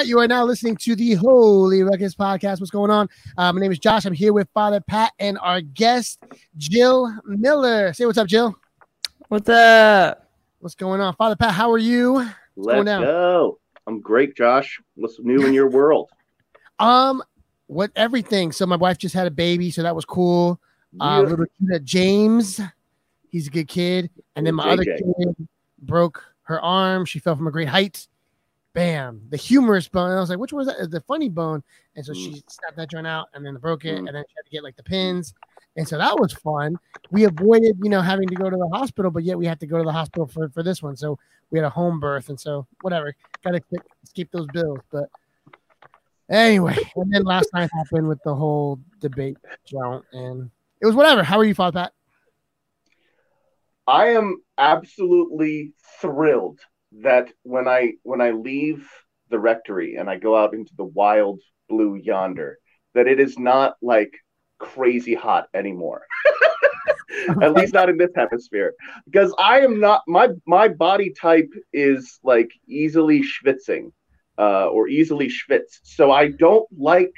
All right, you are now listening to the Holy Ruckus podcast. What's going on? Uh, my name is Josh. I'm here with Father Pat and our guest, Jil Miller. Say what's up, Jil. What's up? What's going on? Father Pat, how are you? What's Let's go. I'm great, Josh. What's new in your world? Um, what everything. So my wife just had a baby, so that was cool. Uh, Yeah. little kid, James, he's a good kid. And then my other kid broke her arm. She fell from a great height. Bam, the humerus bone. I was like, which one was that? The funny bone. And so Mm. she snapped that joint out and then broke it. Mm. And then she had to get like the pins. And so that was fun. We avoided, you know, having to go to the hospital, but yet we had to go to the hospital for, for this one. So we had a home birth. And so whatever, got to escape those bills. But anyway, and then last night happened with the whole debate joint. And it was whatever. How are you, Father Pat? I am absolutely thrilled that when I when I leave the rectory and I go out into the wild blue yonder, that it is not like crazy hot anymore. At least not in this hemisphere. Because I am not my my body type is like easily schwitzing uh, or easily schwitz. So I don't like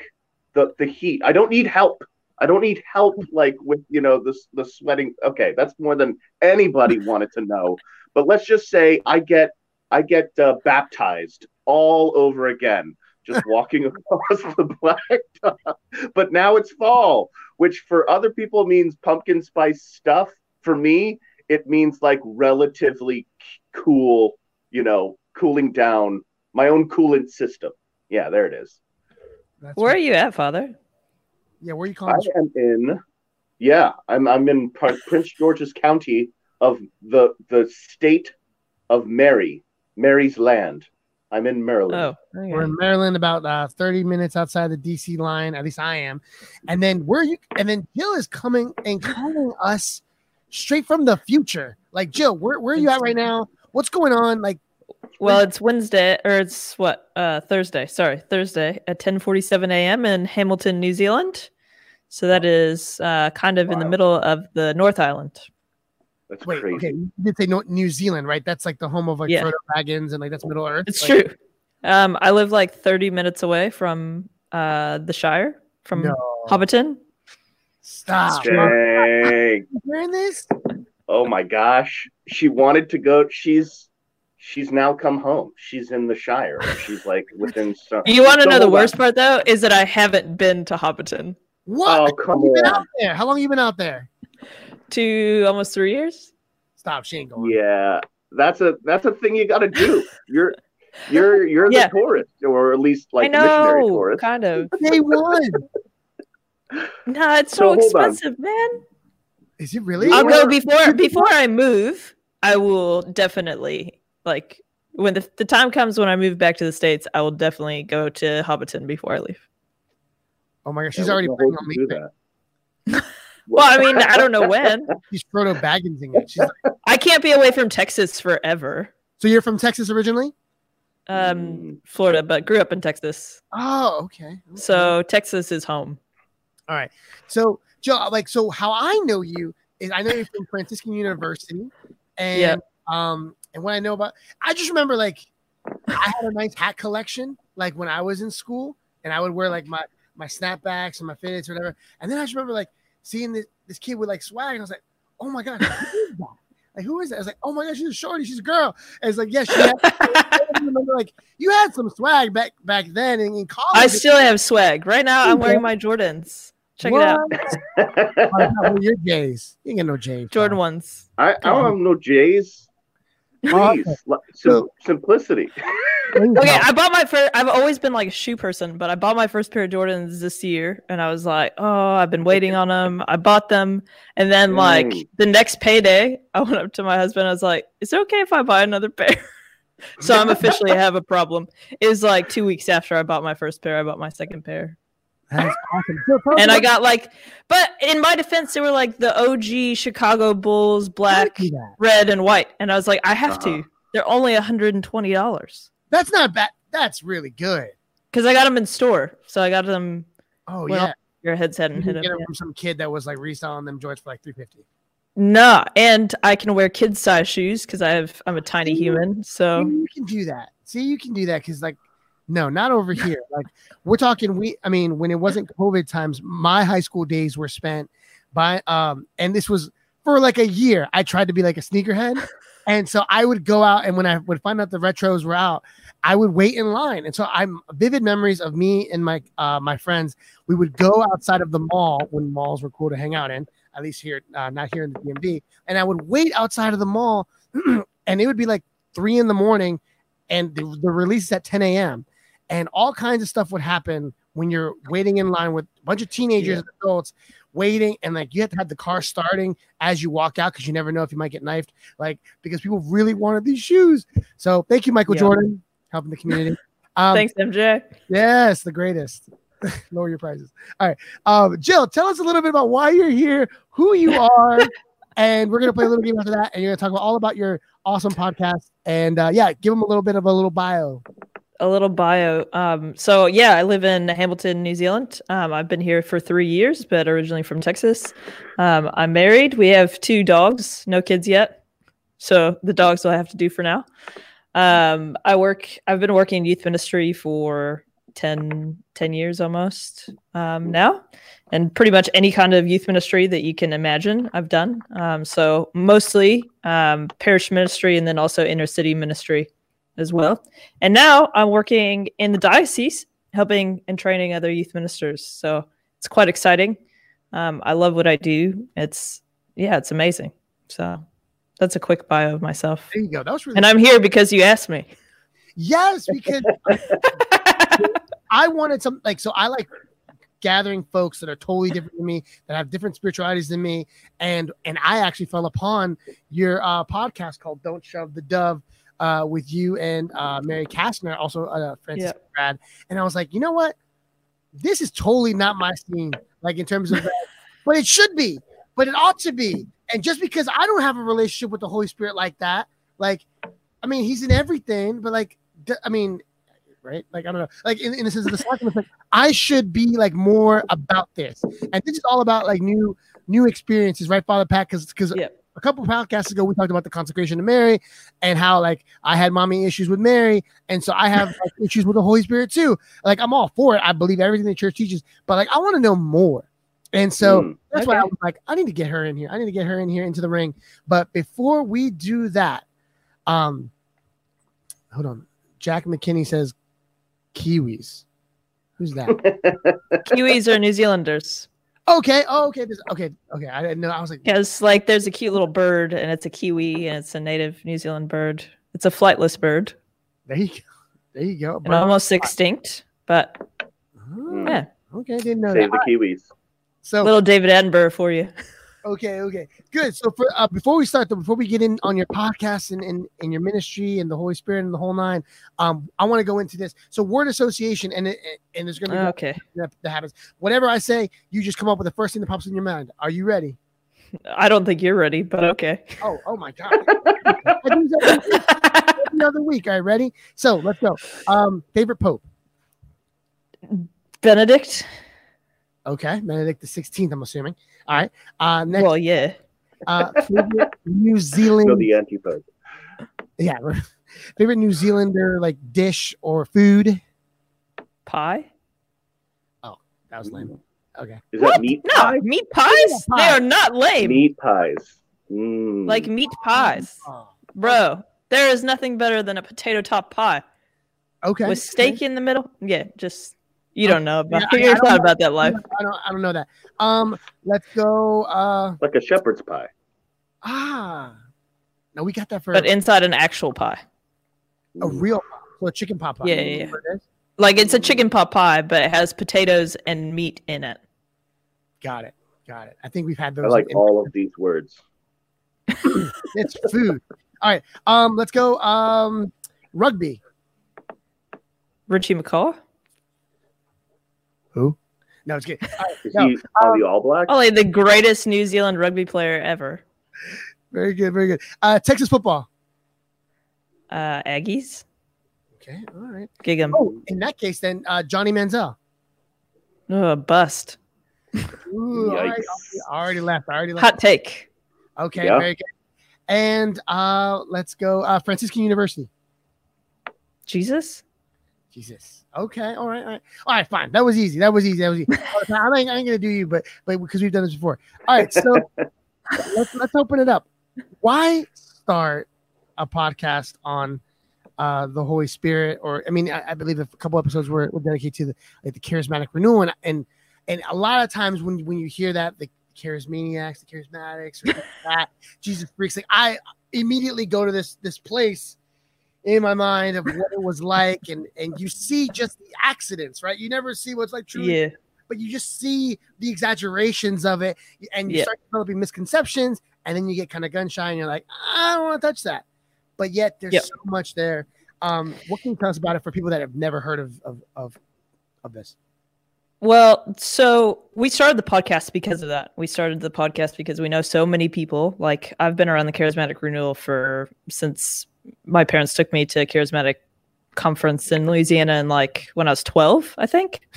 the the heat. I don't need help. I don't need help like with you know the the sweating. Okay, that's more than anybody wanted to know. But let's just say I get I get uh, baptized all over again, just walking across the blacktop. But now it's fall, which for other people means pumpkin spice stuff. For me, it means like relatively cool, you know, cooling down my own coolant system. Yeah, there it is. That's Where are you at, Father? Yeah, where are you calling? I am in, yeah, I'm I'm in Prince George's County of the the state of Mary, Mary's land. I'm in Maryland. Oh, We're in Maryland, about uh, 30 minutes outside the DC line. At least I am. And then where you? And then Jil is coming and calling us straight from the future. Like Jil, where, where are you at right now? What's going on? Like, well, it's Wednesday or it's what? Uh, Thursday. Sorry, Thursday at 10:47 a.m. in Hamilton, New Zealand. So that is uh, kind of in the middle of the North Island. That's wait, crazy. okay, you did say no, New Zealand, right? That's like the home of like Yeah. Frodo Baggins and like that's Middle Earth. It's Like, true. Um, I live like 30 minutes away from uh, the Shire, from No, Hobbiton. stop. Dang. Hearing this? Oh my gosh. She wanted to go. She's she's now come home. She's in the Shire. She's like within some. You want to know the hold on. worst part though is that I haven't been to Hobbiton What? Oh How come long you been out there? How long you been out there? To almost three years. Stop. She ain't going. Yeah, that's a that's a thing you got to do. You're you're you're Yeah. the tourist, or at least like I missionary know, tourist. kind of. Day one. No, it's So so, hold on. expensive, man. Is it really? I'll You're- go before before I move. I will definitely like when the, the time comes when I move back to the states. I will definitely go to Hobbiton before I leave. Oh my gosh, Yeah, she's already what planning on hell to do leaving. that? Well, I mean, I don't know when. She's Frodo Bagginsing it. She's like, I can't be away from Texas forever. so you're from Texas originally? Um, Mm. Florida, but grew up in Texas, Oh, okay. okay. so Texas is home. all right. So Joe, like, so how I know you is I know you're from Franciscan University, and Yeah. um, and what I know about, I just remember like I had a nice hat collection, like when I was in school, and I would wear like my my snapbacks and my fitteds or whatever, and then I just remember like seeing this this kid with like swag, and I was like, oh my god, who is that? Like who is that? I was like, oh my god, she's a shorty, she's a girl. And it's like, yes, she had, I remember like you had some swag back back then in, in college. I still have swag. Right now, I'm wearing my Jordans. Check it out, What? Oh, no, your J's. You ain't get no J's. Jordan ones. I, I don't have no J's. Please, li- sim- simplicity. Okay, I bought my first. I've always been like a shoe person, but I bought my first pair of Jordans this year, and I was like, "Oh, I've been waiting on them." I bought them, and then like Mm. the next payday, I went up to my husband. I was like, "Is it okay if I buy another pair?" so I'm officially have a problem. It was like two weeks after I bought my first pair. I bought my second pair, That's awesome. So tell and I got like, but in my defense, they were like the OG Chicago Bulls, black, How do you do that? red, and white, and I was like, I have Uh-huh. to. They're only 120 dollars That's not bad. That's really good. because I got them in store. So I got them. Oh Well, yeah, Your head's you hadn't hit didn't get them. them from some kid that was like reselling them joints for like three fifty. No, and I can wear kid size shoes because I have I'm a tiny See? human. So you can do that. See, you can do that because like No, not over here. Like we're talking we I mean when it wasn't COVID times, my high school days were spent by um and this was for like a year. I tried to be like a sneakerhead. And so I would go out and when I would find out the retros were out, I would wait in line. And so I'm vivid memories of me and my uh my friends. We would go outside of the mall when malls were cool to hang out in, at least here, uh, not here in the DMV. And I would wait outside of the mall and it would be like three in the morning and the, the release is at 10 a.m and all kinds of stuff would happen when you're waiting in line with a bunch of teenagers Yeah. and adults waiting and like you have to have the car starting as you walk out because you never know if you might get knifed like because people really wanted these shoes so thank you michael Yeah. jordan helping the community um, Thanks, MJ. yes the greatest lower your prices all right um, jil tell us a little bit about why you're here who you are and we're gonna play a little game after that and you're gonna talk about all about your awesome podcast and uh, yeah give them a little bit of a little bio a little bio. Um, so yeah, I live in Hamilton, New Zealand. Um, I've been here for three years, but originally from Texas. Um, I'm married. We have two dogs, no kids yet. So the dogs will have to do for now. Um, I work, I've been working in youth ministry for 10, 10 years almost um, now. And pretty much any kind of youth ministry that you can imagine, I've done. Um, so mostly parish ministry and then also inner city ministry as well. And now I'm working in the diocese, helping and training other youth ministers. So it's quite exciting. Um, I love what I do. It's yeah, it's amazing. So that's a quick bio of myself. there you go that was really And I'm here because you asked me. Yes, because I wanted some like so I like gathering folks that are totally different than me that have different spiritualities than me and and I actually fell upon your uh podcast called Don't Shove the Dove uh with you and uh Mary Kastner also uh Francis Yeah. Brad and I was like you know what this is totally not my scene like in terms of but it should be but it ought to be and just because I don't have a relationship with the Holy Spirit like that like I mean he's in everything but like I mean right? Like I don't know, like in, in the sense of the sacrament, like I should be like more about this, and this is all about like new new experiences, right, Father Pat? Because because Yeah. A couple podcasts ago we talked about the consecration of Mary and how like I had mommy issues with Mary, and so I have like, issues with the Holy Spirit too. Like I'm all for it. I believe everything the church teaches, but like I want to know more, and so. Mm. That's why I Okay. was like, I need to get her in here. I need to get her in here into the ring. But before we do that, um, hold on. Jack McKinney says Kiwis. Who's that? Kiwis are New Zealanders. Okay. Oh, okay. This, okay. Okay. I didn't know. I was like, Because like there's a cute little bird and it's a kiwi and it's a native New Zealand bird. It's a flightless bird there you go. There you go. and almost extinct, but Oh, yeah, Okay. Didn't know Save that. the Kiwis. So little David Attenborough for you. Okay, okay, good. So for uh, before we start, though, before we get in on your podcast and, and, and your ministry and the Holy Spirit and the whole nine, um, I want to go into this. So word association, and it, and there's to be Okay. that, that happens. Whatever I say, you just come up with the first thing that pops in your mind. Are you ready? I don't think you're ready, but okay. Oh, oh my god! I do this every week, every other week. All right, ready? So let's go. Um, favorite pope? Benedict? Okay, Benedict the Sixteenth. I'm assuming. All right. Uh, next, Well, yeah. uh, New Zealand. So the antipode. yeah, favorite New Zealander like dish or food. Pie? Oh, that was lame. Okay. Is What? that meat No, pie? meat pies? pie. They are not lame. Meat pies. Mm. Like meat pies. Oh, Bro, there is nothing better than a potato top pie okay. with steak in the middle. Yeah, just you don't know about Yeah, I- I you're don't know. about that life. I don't. I don't know that. Um, let's go. Uh, like a shepherd's pie. ah, no, we got that for But inside an actual pie. a real pie. So a chicken pot pie. Yeah, yeah, yeah. What it is? Like it's a chicken pot pie, but it has potatoes and meat in it. Got it. Got it. I think we've had those. I like in- all of these words. It's food. All right. Um, let's go. Um, rugby. Richie McCaw? Who? No, it's good. All right, Is no, he on the All Blacks? Probably the greatest New Zealand rugby player ever. very good. Very good. Uh, Texas football. Uh, Aggies? Okay. All right. Gig 'em. Oh, in that case, then uh, Johnny Manziel. Oh, bust. Ooh. Yikes. I already left. I already left. Hot take. Okay, Yeah. very good. And uh, let's go. Uh, Franciscan University. Jesus? Jesus. Okay. All right. All right. All right. Fine. That was easy. That was easy. That was easy. I ain't, I ain't gonna do you, but but because we've done this before. All right. So let's let's open it up. Why start a podcast on uh, the Holy Spirit? Or I mean, I, I believe a couple episodes were, were dedicated to the like the charismatic renewal, and and and a lot of times when when you hear that the charismaniacs, the charismatics, or that Jesus freaks, like I immediately go to this this place in my mind of what it was like, and and you see just the accidents, right? You never see what's like true, Yeah. but you just see the exaggerations of it, and you Yeah. start developing misconceptions, and then you get kind of gun shy, and you're like, I don't want to touch that, but yet there's Yep. so much there. Um, what can you tell us about it for people that have never heard of of of, of this? Well, so we started the podcast because of that. We started the podcast because we know so many people. Like I've been around the charismatic renewal for since my parents took me to a charismatic conference in Louisiana and like when I was 12, I think.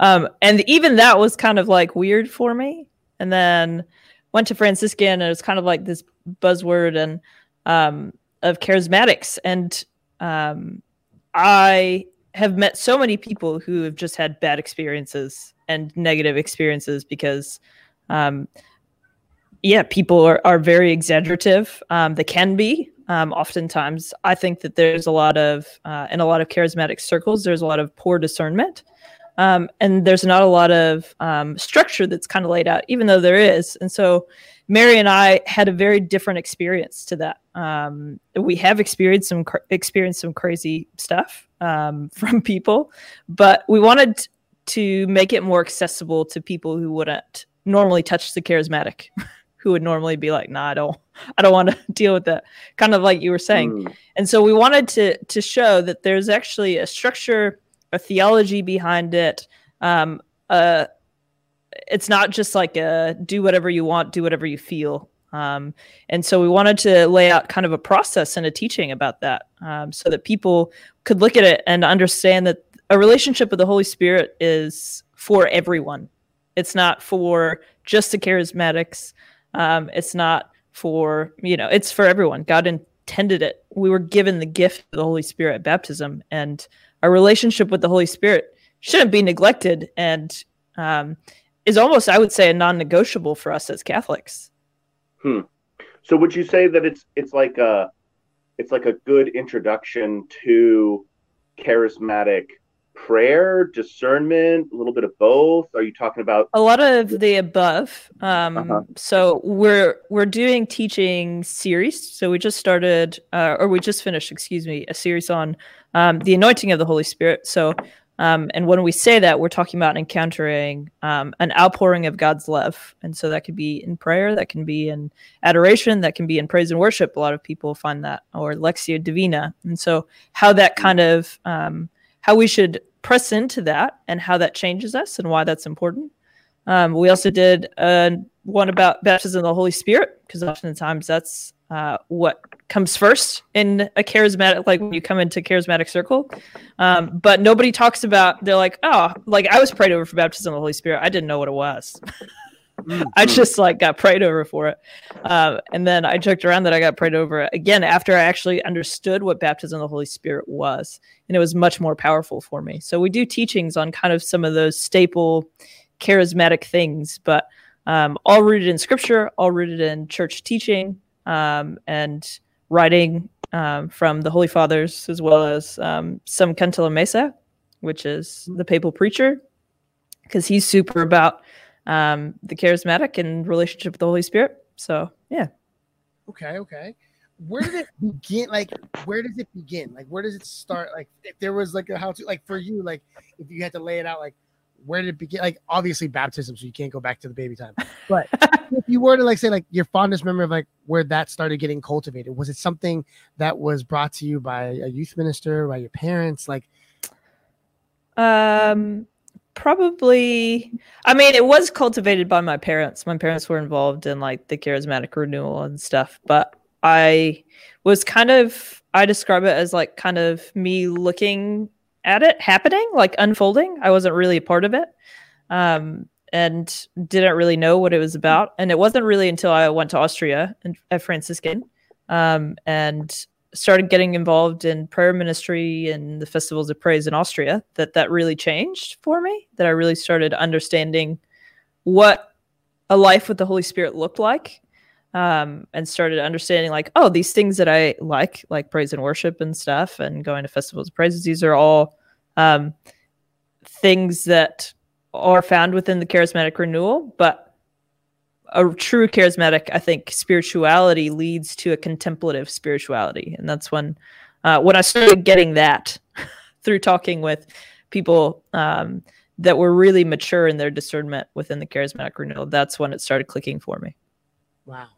Um, and even that was kind of like weird for me. And then went to Franciscan and it was kind of like this buzzword and um, of charismatics. And um, I have met so many people who have just had bad experiences and negative experiences because um yeah people are, are very exaggerative um they can be um oftentimes i think that there's a lot of uh, in a lot of charismatic circles there's a lot of poor discernment. Um, and there's not a lot of um, structure that's kind of laid out even though there is. And so mary and i had a very different experience to that. Um, we have experienced some experienced some crazy stuff um, from people but we wanted to make it more accessible to people who wouldn't normally touch the charismatic who would normally be like nah i don't i don't want to deal with that kind of like you were saying. Mm, and so we wanted to to show that there's actually a structure a theology behind it um uh it's not just like a do whatever you want do whatever you feel um and so we wanted to lay out kind of a process and a teaching about that um, so that people could look at it and understand that a relationship with the holy spirit is for everyone. It's not for just the charismatics um, it's not for you know it's for everyone. God intended it. We were given the gift of the holy spirit at baptism and our relationship with the holy spirit shouldn't be neglected and um, is almost i would say a non-negotiable for us as catholics. Hmm. So would you say that it's it's like a it's like a good introduction to charismatic prayer, discernment, a little bit of both? Are you talking about a lot of the above. Um Uh-huh. so we're we're doing teaching series. So we just started uh, or we just finished excuse me a series on um, the anointing of the holy spirit. So um, and when we say that we're talking about encountering um, an outpouring of god's love. And so that could be in prayer that can be in adoration that can be in praise and worship. A lot of people find that or lectio divina. And so how that kind of um, how we should press into that and how that changes us and why that's important um, we also did uh, one about baptism of the Holy Spirit because oftentimes that's uh, what comes first in a charismatic, like when you come into charismatic circle. Um, but nobody talks about. They're like, oh, like I was prayed over for baptism of the Holy Spirit. I didn't know what it was. I just like got prayed over for it, uh, and then I joked around that I got prayed over again after I actually understood what baptism of the Holy Spirit was, and it was much more powerful for me. So we do teachings on kind of some of those staple charismatic things, but um, all rooted in scripture, all rooted in church teaching, um, and writing um, from the Holy Fathers, as well as um, some Cantalamessa, which is the papal preacher, because he's super about um, the charismatic and relationship with the Holy Spirit. So, yeah. Okay, okay. Where did it begin? Like, where does it begin? Like, where does it start? Like, if there was like a how to, like, for you, like, if you had to lay it out, like, where did it begin? Like, obviously baptism, so you can't go back to the baby time. But if you were to like say like your fondest memory of like where that started getting cultivated, was it something that was brought to you by a youth minister, by your parents? Like, Um, probably. I mean, it was cultivated by my parents. My parents were involved in like the charismatic renewal and stuff, but I was kind of. I describe it as like kind of me looking at it happening, like unfolding. I wasn't really a part of it. Um, and didn't really know what it was about. And it wasn't really until I went to Austria and at Franciscan um, and started getting involved in prayer ministry and the festivals of praise in Austria that that really changed for me. That I really started understanding what a life with the Holy Spirit looked like, um, and started understanding like, oh, these things that I like, like praise and worship and stuff, and going to festivals of praises. These are all um, things that are found within the charismatic renewal, but a true charismatic, I think, spirituality leads to a contemplative spirituality, and that's when uh, when I started getting that through talking with people um, that were really mature in their discernment within the charismatic renewal. That's when it started clicking for me. Wow,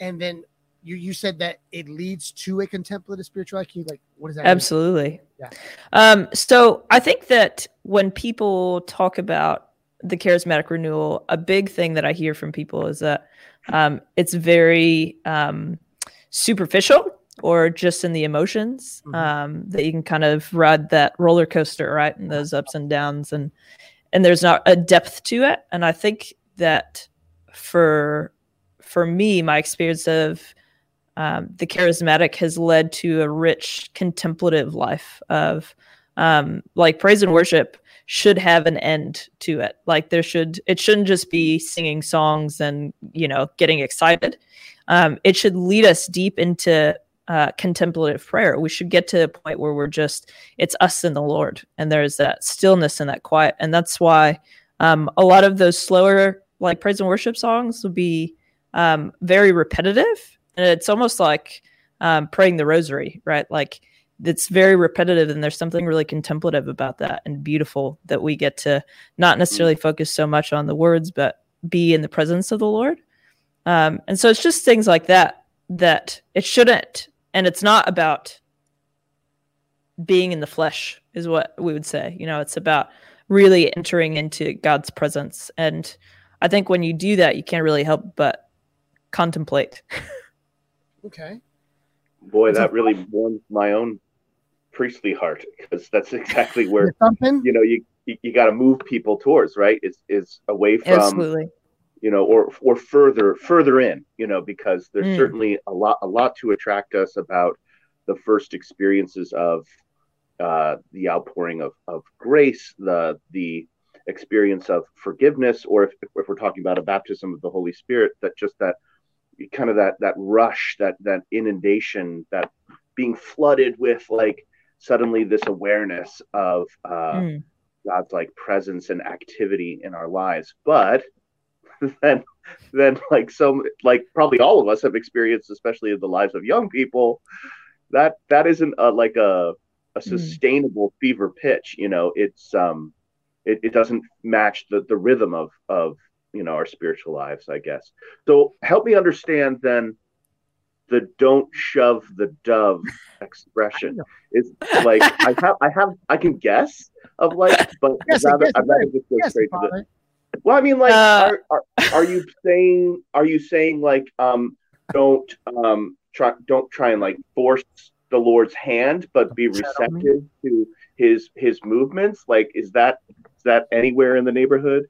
and then you you said that it leads to a contemplative spirituality. Like, what does that? Absolutely. Mean? Yeah. Um, so I think that when people talk about the charismatic renewal, a big thing that I hear from people is that um, it's very um, superficial or just in the emotions mm-hmm. um, that you can kind of ride that roller coaster, right? And those ups and downs, and and there's not a depth to it. And I think that for for me, my experience of um, the charismatic has led to a rich contemplative life of um, like praise and worship should have an end to it. Like there should, it shouldn't just be singing songs and, you know, getting excited. Um, it should lead us deep into uh, contemplative prayer. We should get to a point where we're just, it's us and the Lord. And there's that stillness and that quiet. And that's why um, a lot of those slower, like praise and worship songs will be um, very repetitive. And it's almost like um, praying the rosary, right? Like, it's very repetitive and there's something really contemplative about that and beautiful that we get to not necessarily focus so much on the words but be in the presence of the lord. Um, and so it's just things like that that it shouldn't and it's not about being in the flesh is what we would say. You know it's about really entering into god's presence. And i think when you do that you can't really help but contemplate. Okay. Boy that really warms my own priestly heart because that's exactly where something you know you you, you got to move people towards right is is away from Absolutely. you know or or further further in you know because there's mm. certainly a lot a lot to attract us about the first experiences of uh, the outpouring of, of grace the the experience of forgiveness or if, if we're talking about a baptism of the holy spirit that just that kind of that that rush that that inundation that being flooded with like suddenly this awareness of uh, mm. God's like presence and activity in our lives. But then, then like so, like probably all of us have experienced, especially in the lives of young people, that that isn't a, like a a hmm. sustainable mm. fever pitch. You know, it's um, it, it doesn't match the the rhythm of of you know our spiritual lives, I guess. So help me understand then the don't shove the dove expression is like I have I have I can guess of like, but yes, I'd rather, I'd rather just go yes, straight to the. Well, I mean, like, uh, are, are, are you saying are you saying like um don't um try don't try and like force the Lord's hand, but be receptive to his his movements? Like, is that is that anywhere in the neighborhood?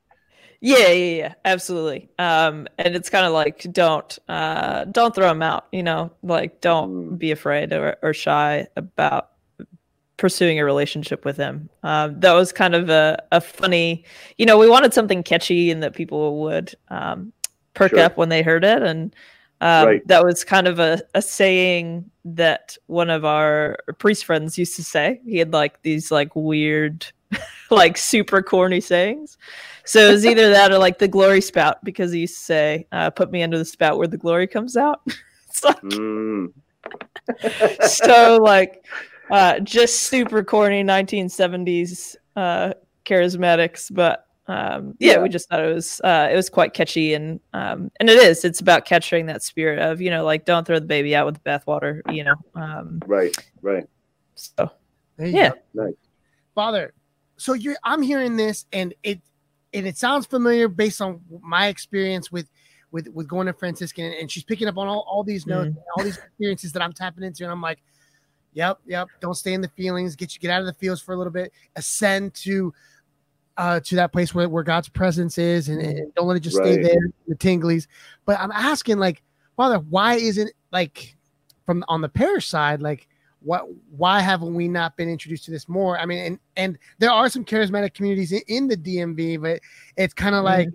Yeah, yeah, yeah, absolutely. Um, and it's kind of like don't uh, don't throw them out. You know, like don't mm. be afraid or, or shy about pursuing a relationship with him. Um, that was kind of a, a funny, you know, we wanted something catchy and that people would um, perk sure. up when they heard it. And um, right. that was kind of a, a saying that one of our priest friends used to say. He had like these like weird, like super corny sayings. So it was either that or like the glory spout because he used to say, uh, "Put me under the spout where the glory comes out." it's like mm. so like uh, just super corny 1970s uh, charismatics, but um, yeah, yeah, we just thought it was uh, it was quite catchy and um, and it is. It's about capturing that spirit of you know like don't throw the baby out with the bathwater. You know. Um, right. Right. So yeah. Nice. Father, so you're I'm hearing this and it and it sounds familiar based on my experience with with with going to Franciscan, and she's picking up on all, all these notes, mm. all these experiences that I'm tapping into, and I'm like, yep, yep. Don't stay in the feelings. Get you get out of the fields for a little bit. Ascend to uh to that place where, where God's presence is, and, and don't let it just right. stay there, the tinglies. But I'm asking, like, Father, why isn't like from on the parish side, like what why haven't we not been introduced to this more? I mean, and and there are some charismatic communities in, in the DMV, but it's kind of like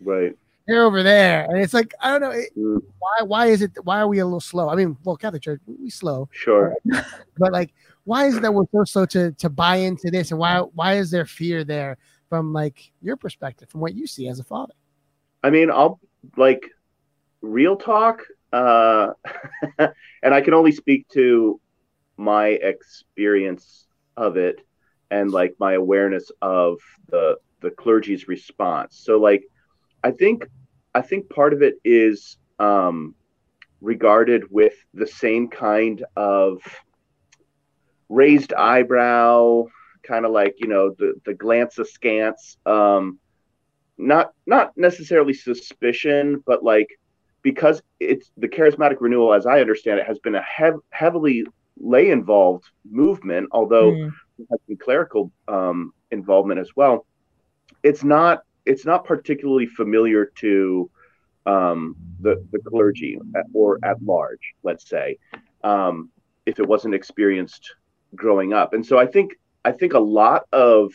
right they're over there, and it's like I don't know it, Mm, why why is it why are we a little slow? I mean, well, Catholic Church we slow, sure. but like why is it that we're so slow to to buy into this, and why why is there fear there from like your perspective, from what you see as a father? I mean, I'll like real talk, uh, and I can only speak to my experience of it and like my awareness of the the clergy's response. So like, I think I think part of it is um, regarded with the same kind of raised eyebrow, kind of like you know the the glance askance. Um, not not necessarily suspicion, but like because it's the charismatic renewal, as I understand it, has been a hev- heavily lay involved movement, although Mm. has some clerical um, involvement as well. It's not it's not particularly familiar to um, the the clergy or at large, let's say, um, if it wasn't experienced growing up. And so I think I think a lot of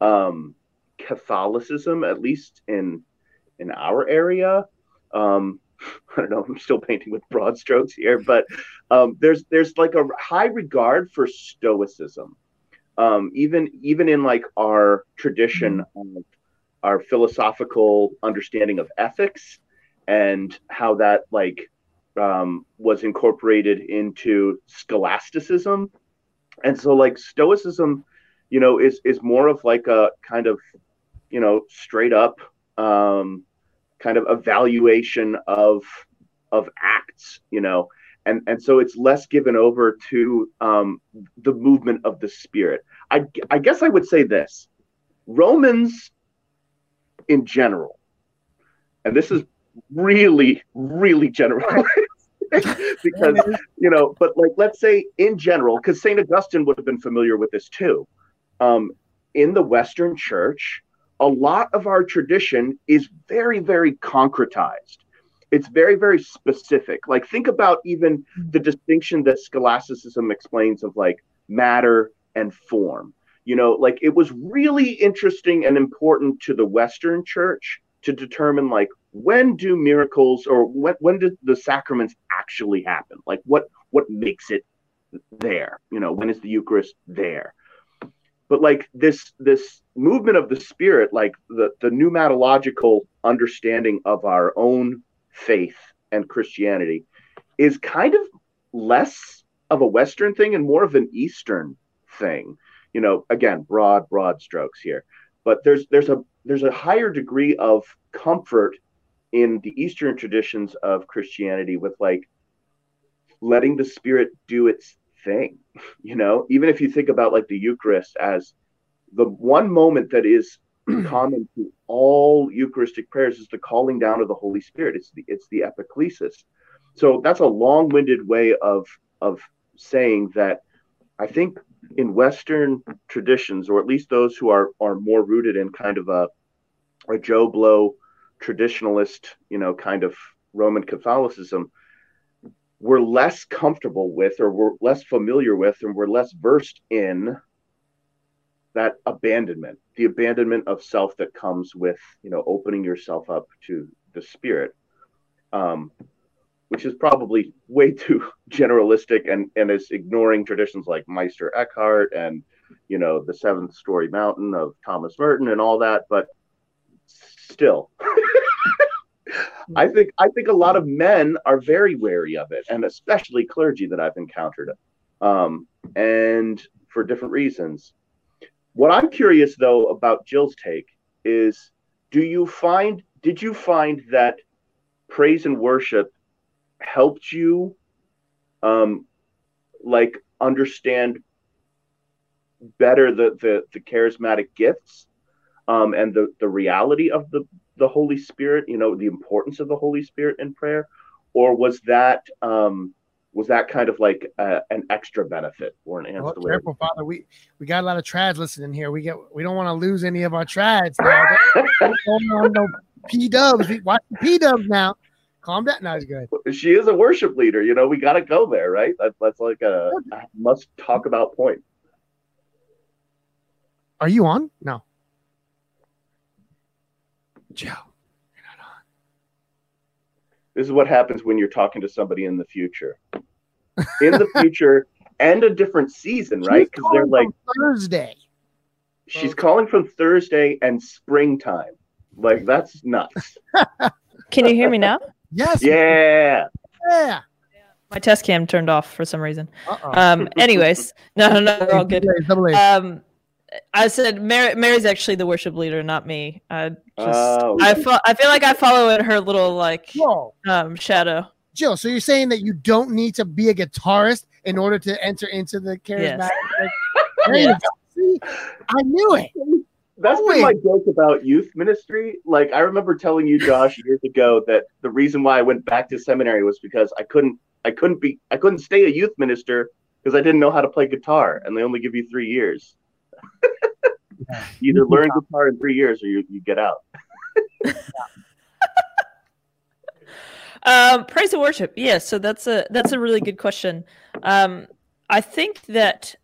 um, Catholicism, at least in in our area. Um, I don't know. I'm still painting with broad strokes here, but um, there's there's like a high regard for Stoicism, um, even even in like our tradition of our philosophical understanding of ethics and how that like um, was incorporated into scholasticism, and so like Stoicism, you know, is is more of like a kind of you know straight up um, kind of evaluation of of acts you know? And and so it's less given over to um, the movement of the spirit. I, I guess i would say this. Romans in general and this is really really general because you know but like let's say in general because saint augustine would have been familiar with this too. Um, in the western church a lot of our tradition is very very concretized. It's very very specific. Like think about even mm-hmm. the distinction that scholasticism explains of like matter and form. You know like it was really interesting and important to the western church to determine like when do miracles or when, when do the sacraments actually happen? Like what what makes it there? You know when is the eucharist there but like this this movement of the spirit like the the pneumatological understanding of our own faith and christianity is kind of less of a western thing and more of an eastern thing. You know again broad broad strokes here. But there's there's a there's a higher degree of comfort in the eastern traditions of christianity with like letting the spirit do its thing you know? Even if you think about like the eucharist as the one moment that is common to all eucharistic prayers is the calling down of the holy spirit. It's the it's the epiclesis. So that's a long-winded way of of saying that i think in western traditions or at least those who are are more rooted in kind of a a joe blow traditionalist you know kind of roman catholicism we're less comfortable with or we're less familiar with and we're less versed in that abandonment the abandonment of self that comes with you know opening yourself up to the spirit um, which is probably way too generalistic and and is ignoring traditions like meister eckhart and you know the seventh storey mountain of thomas merton and all that but still I think I think a lot of men are very wary of it, and especially clergy that I've encountered, um, and for different reasons. What I'm curious though about Jil's take is, do you find did you find that praise and worship helped you, um, like understand better the the, the charismatic gifts, um, and the the reality of the the Holy Spirit, you know, the importance of the Holy Spirit in prayer, or was that um, was that kind of like uh, an extra benefit or an Well, careful, Father. We we got a lot of trads listening here. We get we don't want to lose any of our trads now. Don't go on no P dubs. Watch the P dubs now. Calm down. No, it's good. She is a worship leader. You know, we got to go there, right? That's that's like a, a must talk about point. Are you on? No. Joe, you're not on. This is what happens when you're talking to somebody in the future. In the future and a different season, right? Because they're like Thursday. she's calling from Thursday and springtime. Like that's nuts. Can you hear me now? Yes. Yeah. Yeah. My test cam turned off for some reason. Uh-oh. Um, anyways, no, no, no, we're all good. Um, I said Mary, Mary's actually the worship leader, not me. I just, Oh. I, fo- I feel like I follow in her little like Whoa. um shadow. Jil, so you're saying that you don't need to be a guitarist in order to enter into the charismatic? Like, Yes. See, I knew it. That's Oh, been my joke about youth ministry. Like I remember telling you, Josh, years ago that the reason why I went back to seminary was because I couldn't I couldn't be I couldn't stay a youth minister because I didn't know how to play guitar and they only give you three years. you either learn guitar in three years or you, you get out. Um, praise and worship. Yeah, so that's a that's a really good question. Um, I think that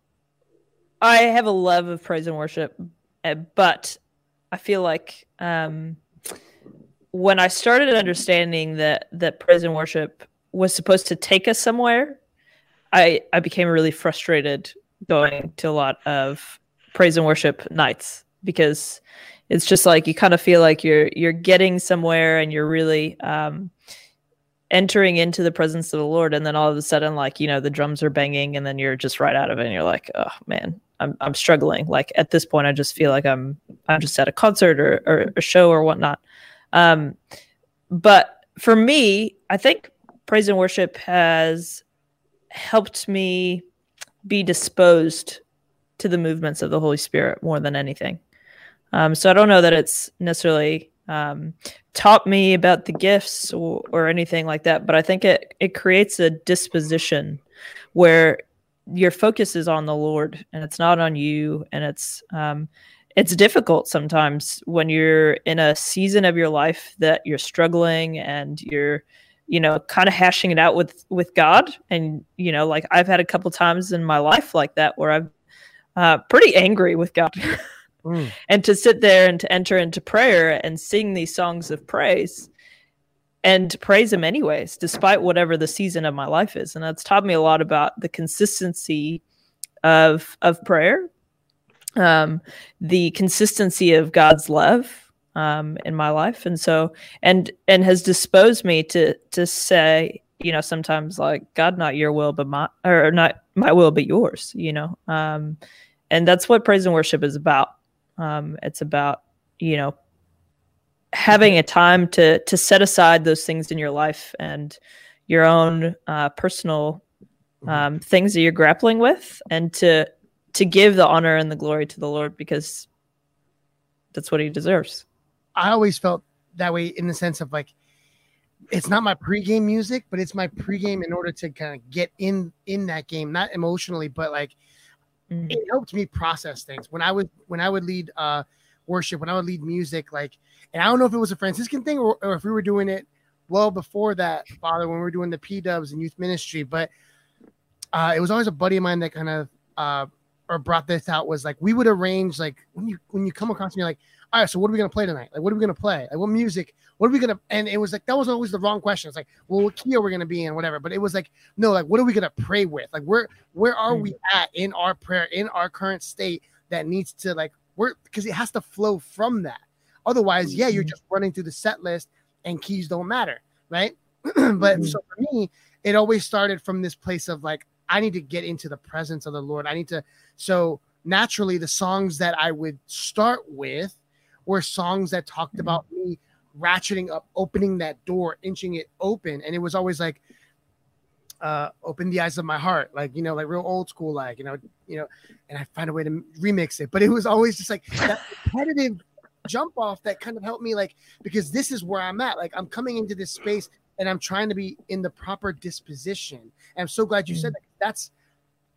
I have a love of praise and worship, uh, but I feel like um, when I started understanding that that praise and worship was supposed to take us somewhere, I I became really frustrated going to a lot of praise and worship nights because it's just like you kind of feel like you're you're getting somewhere and you're really um, entering into the presence of the Lord, and then all of a sudden, like you know, the drums are banging, and then you're just right out of it, and you're like, oh man, I'm I'm struggling. Like at this point, I just feel like I'm I'm just at a concert or, or a show or whatnot. Um, but for me, I think praise and worship has helped me be disposed to the movements of the Holy Spirit more than anything. Um, so I don't know that it's necessarily um, taught me about the gifts or, or anything like that, but I think it it creates a disposition where your focus is on the Lord and it's not on you, and it's um, it's difficult sometimes when you're in a season of your life that you're struggling and you're you know kind of hashing it out with with god and you know like i've had a couple times in my life like that where i'm uh, pretty angry with god. Mm. and to sit there and to enter into prayer and sing these songs of praise and praise him anyways despite whatever the season of my life is. And that's taught me a lot about the consistency of of prayer um the consistency of god's love um in my life. And so and and has disposed me to to say you know sometimes like god not your will but my or not my will but yours you know um and that's what praise and worship is about. Um it's about you know having a time to to set aside those things in your life and your own uh personal um things that you're grappling with and to to give the honor and the glory to the lord because that's what he deserves. I always felt that way in the sense of like it's not my pregame music, but it's my pregame in order to kind of get in in that game, not emotionally, but like Mhm. it helped me process things when I would when I would lead uh worship, when I would lead music, like and I don't know if it was a Franciscan thing or, or if we were doing it well before that, Father, when we were doing the P dubs and youth ministry, but uh it was always a buddy of mine that kind of uh or brought this out was like we would arrange like when you when you come across me like all right, so what are we gonna play tonight? Like, what are we gonna play? Like, what music? What are we gonna? And it was like that was always the wrong question. It's like, well, what key are we gonna be in, whatever. But it was like, no, like, what are we gonna pray with? Like, where where are we at in our prayer in our current state that needs to like work because it has to flow from that. Otherwise, yeah, you're just running through the set list and keys don't matter, right? but Mhm. so for me, it always started from this place of like, I need to get into the presence of the Lord. I need to. So naturally, the songs that I would start with were songs that talked Mhm. about me ratcheting up, opening that door, inching it open. And it was always like, uh, open the eyes of my heart, like, you know, like real old school, like, you know, you know, and I find a way to remix it. But it was always just like that repetitive jump off that kind of helped me, like, because this is where I'm at. Like, I'm coming into this space and I'm trying to be in the proper disposition. And I'm so glad you said that. That's,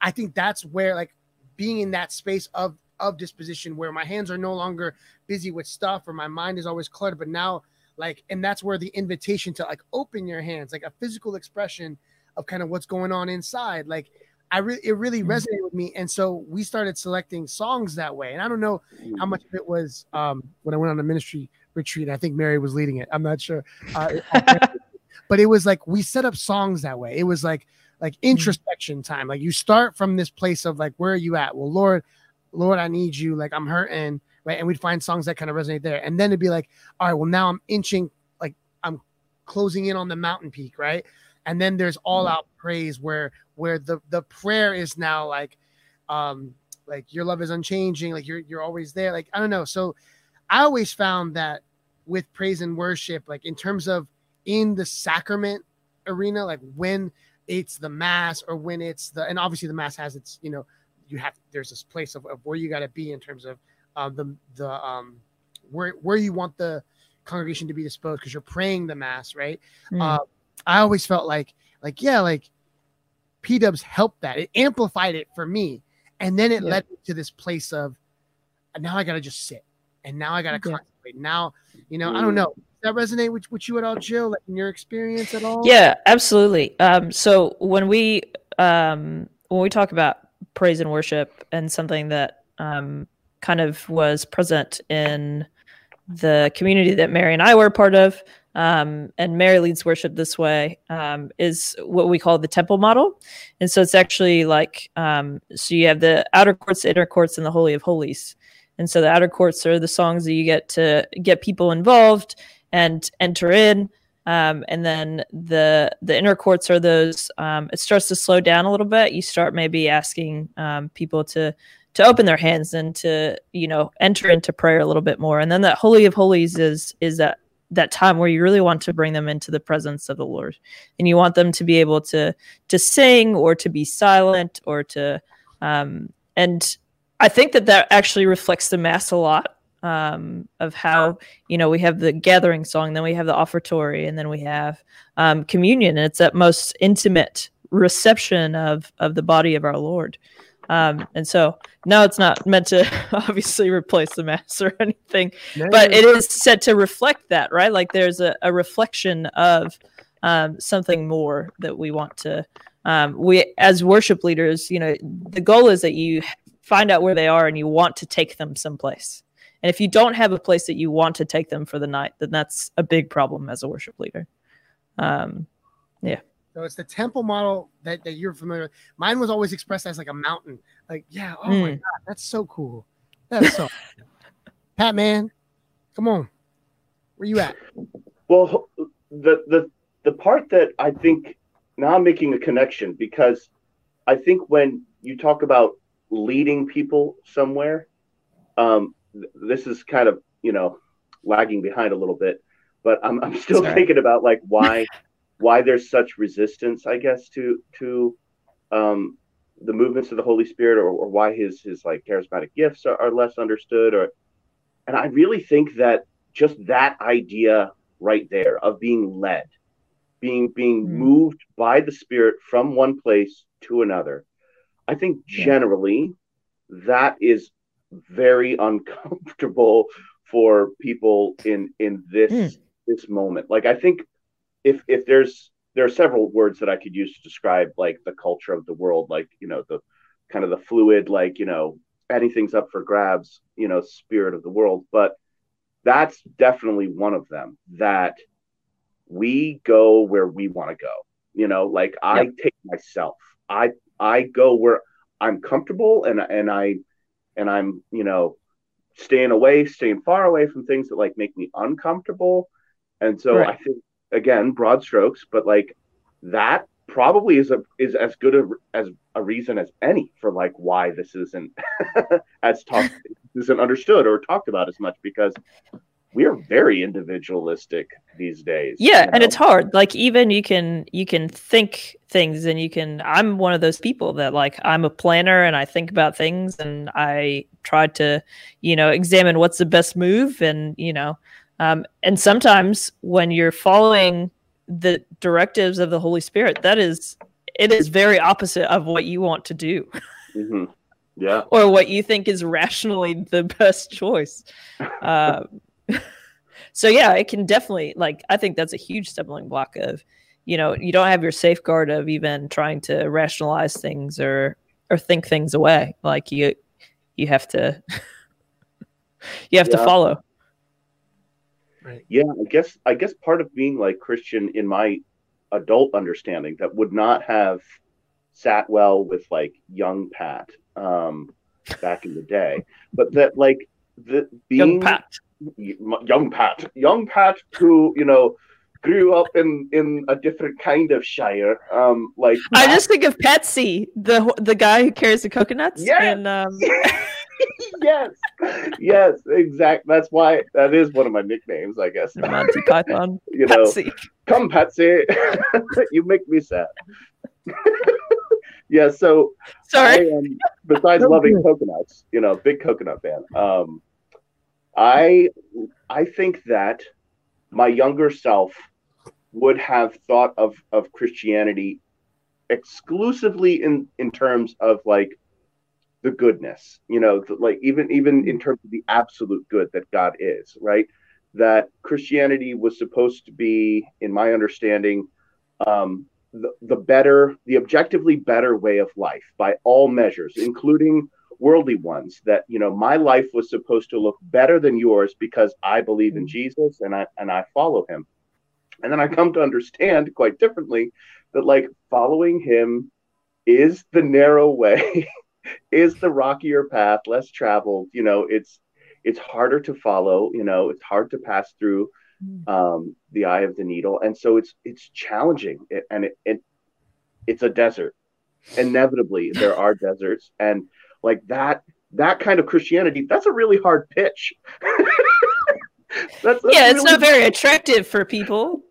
I think that's where, like, being in that space of of disposition where my hands are no longer busy with stuff or my mind is always cluttered but now like and that's where the invitation to like open your hands like a physical expression of kind of what's going on inside like i really it really Mhm. resonated with me. And so we started selecting songs that way. And i don't know how much of it was um when i went on a ministry retreat i think mary was leading it. I'm not sure. Uh, but it was like we set up songs that way. It was like like introspection time. Like you start from this place of like where are you at? Well lord lord i need you. Like i'm hurting. Right? And we'd find songs that kind of resonate there. And then it'd be like all right well now i'm inching like i'm closing in on the mountain peak right? And then there's all out praise where where the the prayer is now like um like your love is unchanging like you're you're always there like i don't know. So i always found that with praise and worship like in terms of in the sacrament arena like when it's the mass or when it's the and obviously the mass has its you know you have there's this place of, of where you got to be in terms of uh, the the um where where you want the congregation to be disposed because you're praying the mass right Mm. uh, I always felt like, like, yeah, like P Dubs helped that. It amplified it for me. And then it Yeah. led me to this place of now I gotta just sit. And now I gotta Yeah. contemplate. Now, you know, I don't know. That resonate with, with you at all, Jil? Like in your experience at all? Yeah, absolutely. Um, so when we um, when we talk about praise and worship and something that um, kind of was present in the community that Mary and I were part of, um, and Mary leads worship this way, um, is what we call the temple model. And so it's actually like um, so you have the outer courts, the inner courts, and the holy of holies. And so the outer courts are the songs that you get to get people involved and enter in um, and then the the inner courts are those um, it starts to slow down a little bit. You start maybe asking um, people to to open their hands and to you know enter into prayer a little bit more. And then that holy of holies is is that that time where you really want to bring them into the presence of the lord. And you want them to be able to to sing or to be silent or to um and i think that that actually reflects the mass a lot um, of how you know we have the gathering song, then we have the offertory, and then we have um, communion, and it's that most intimate reception of of the body of our Lord. Um, and so no, it's not meant to obviously replace the mass or anything, No, but it is set to reflect that, right? Like there's a, a reflection of um, something more that we want to. Um, we as worship leaders, you know, the goal is that you find out where they are and you want to take them someplace. And if you don't have a place that you want to take them for the night, then that's a big problem as a worship leader. Um, yeah. So it's the temple model that, that you're familiar with. Mine was always expressed as like a mountain. Like, yeah, oh my Mm. god, that's so cool. That's so Pat man, come on. Where you at? Well, the the the part that I think now I'm making a connection because I think when you talk about leading people somewhere, um, th- this is kind of you know lagging behind a little bit, but I'm I'm still Sorry. thinking about like why why there's such resistance, I guess, to to um, the movements of the Holy Spirit, or, or why his his like charismatic gifts are, are less understood, or and I really think that just that idea right there of being led, being being Hmm. moved by the Spirit from one place to another. I think Yeah. generally that is very uncomfortable for people in in this Mm. this moment. Like I think if if there's there are several words that I could use to describe like the culture of the world, like you know the kind of the fluid, like you know anything's up for grabs, you know, spirit of the world. But that's definitely one of them that we go where we want to go. You know, like I take myself. I I go where I'm comfortable and and I and I'm, you know, staying away, staying far away from things that like make me uncomfortable. And so Right. I think again, broad strokes, but like that probably is a is as good a, as a reason as any for like why this isn't as talked isn't understood or talked about as much because we are very individualistic these days. yeah and know? it's hard like even you can you can think things and you can i'm one of those people that like i'm a planner and i think about things and i try to you know examine what's the best move and you know um, and sometimes when you're following the directives of the holy spirit that is it is very opposite of what you want to do Mhm. yeah. or what you think is rationally the best choice um, so yeah, it can definitely like I think that's a huge stumbling block of, you know, you don't have your safeguard of even trying to rationalize things or or think things away. Like you you have to you have yeah. to follow. Right. Yeah, I guess I guess part of being like Christian in my adult understanding that would not have sat well with like young Pat um, back in the day, but that like the being young Pat, young Pat, young Pat who you know grew up in in a different kind of shire. Um, like I just think of Patsy, the the guy who carries the coconuts. Yes. And, um... yes, yes, exact. That's why that is one of my nicknames, I guess. Monty Python. you know, Patsy. come Patsy, you make me sad. yeah. So sorry. I, um, besides loving coconuts, you know, big coconut fan. Um, I I think that my younger self would have thought of of Christianity exclusively in in terms of like the goodness, you know, like even even in terms of the absolute good that God is, right? That Christianity was supposed to be, in my understanding, um, the, the better, the objectively better way of life by all measures, including worldly ones. That you know, my life was supposed to look better than yours because I believe in Jesus and I and I follow Him. And then I come to understand quite differently that like following Him is the narrow way is the rockier path, less traveled. You know, it's it's harder to follow. You know, it's hard to pass through mm. um, the eye of the needle, and so it's it's challenging, it, and it, it it's a desert. Inevitably, there are deserts, and like that that kind of Christianity, that's a really hard pitch. that's, that's, yeah, it's really not very attractive for people.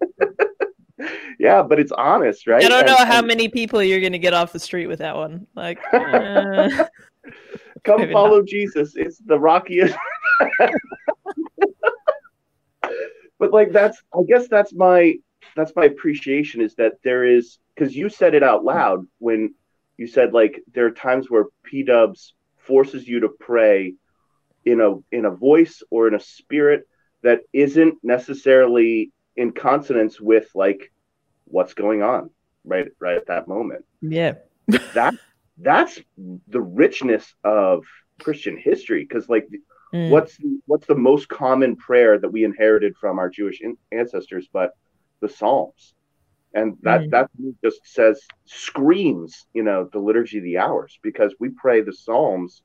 yeah, but it's honest, right? I don't know and, how and... many people you're going to get off the street with that one. Like, uh, come follow not. Jesus. It's the rockiest. but like that's, I guess that's my that's my appreciation is that there is because you said it out loud when you said like there are times where P Dubs forces you to pray in a in a voice or in a spirit that isn't necessarily in consonance with like what's going on right right at that moment. Yeah. that that's the richness of Christian history because like mm. what's what's the most common prayer that we inherited from our Jewish ancestors but the Psalms. And that mm. that just says screams, you know, the liturgy of the hours because we pray the Psalms.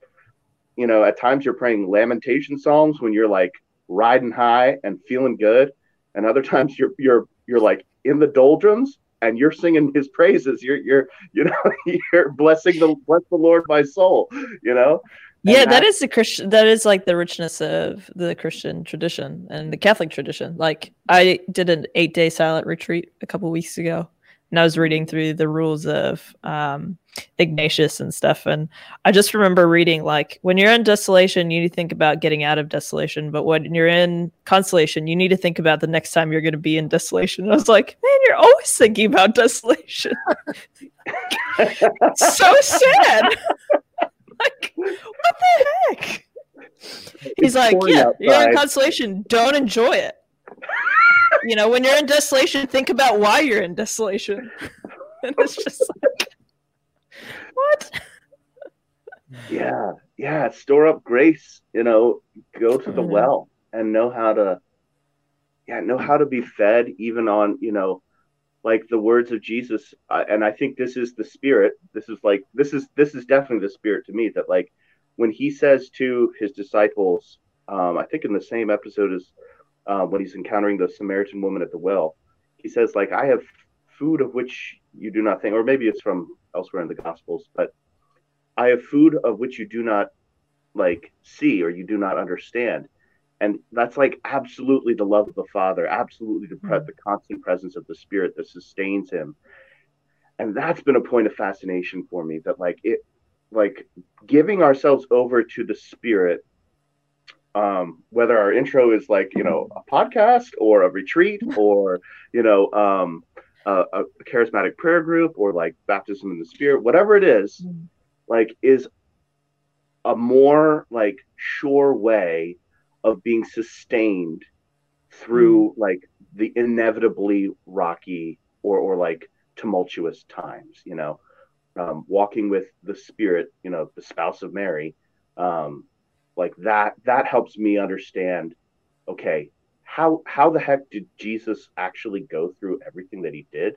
You know, at times you're praying lamentation psalms when you're like riding high and feeling good, and other times you're you're you're like in the doldrums and you're singing his praises you're you're you know you're blessing the bless the lord my soul you know yeah that, that is the christian that is like the richness of the christian tradition and the catholic tradition like i did an eight day silent retreat a couple weeks ago and I was reading through the rules of um, Ignatius and stuff, and I just remember reading like when you're in desolation, you need to think about getting out of desolation, but when you're in consolation, you need to think about the next time you're going to be in desolation. And I was like, man, you're always thinking about desolation. so sad. Like, what the heck? He's it's like, yeah, outside. you're in consolation. Don't enjoy it you know, when you're in desolation, think about why you're in desolation. and it's just like, what? Yeah, yeah. Store up grace. You know, go to the mm-hmm. well and know how to, yeah, know how to be fed even on you know, like the words of Jesus. Uh, and I think this is the spirit. This is like this is this is definitely the spirit to me that like when he says to his disciples, um, I think in the same episode as uh, when he's encountering the Samaritan woman at the well. He says, like, I have food of which you do not think, or maybe it's from elsewhere in the Gospels, but I have food of which you do not like see or you do not understand. And that's like absolutely the love of the Father, absolutely the, pre- the constant presence of the Spirit that sustains him. And that's been a point of fascination for me that like it like giving ourselves over to the Spirit um, whether our intro is like you know a podcast or a retreat or you know um, a, a, charismatic prayer group or like baptism in the spirit whatever it is mm. like is a more like sure way of being sustained through like the inevitably rocky or or like tumultuous times you know? Um, walking with the spirit you know the spouse of mary um, like that that helps me understand okay how how the heck did jesus actually go through everything that he did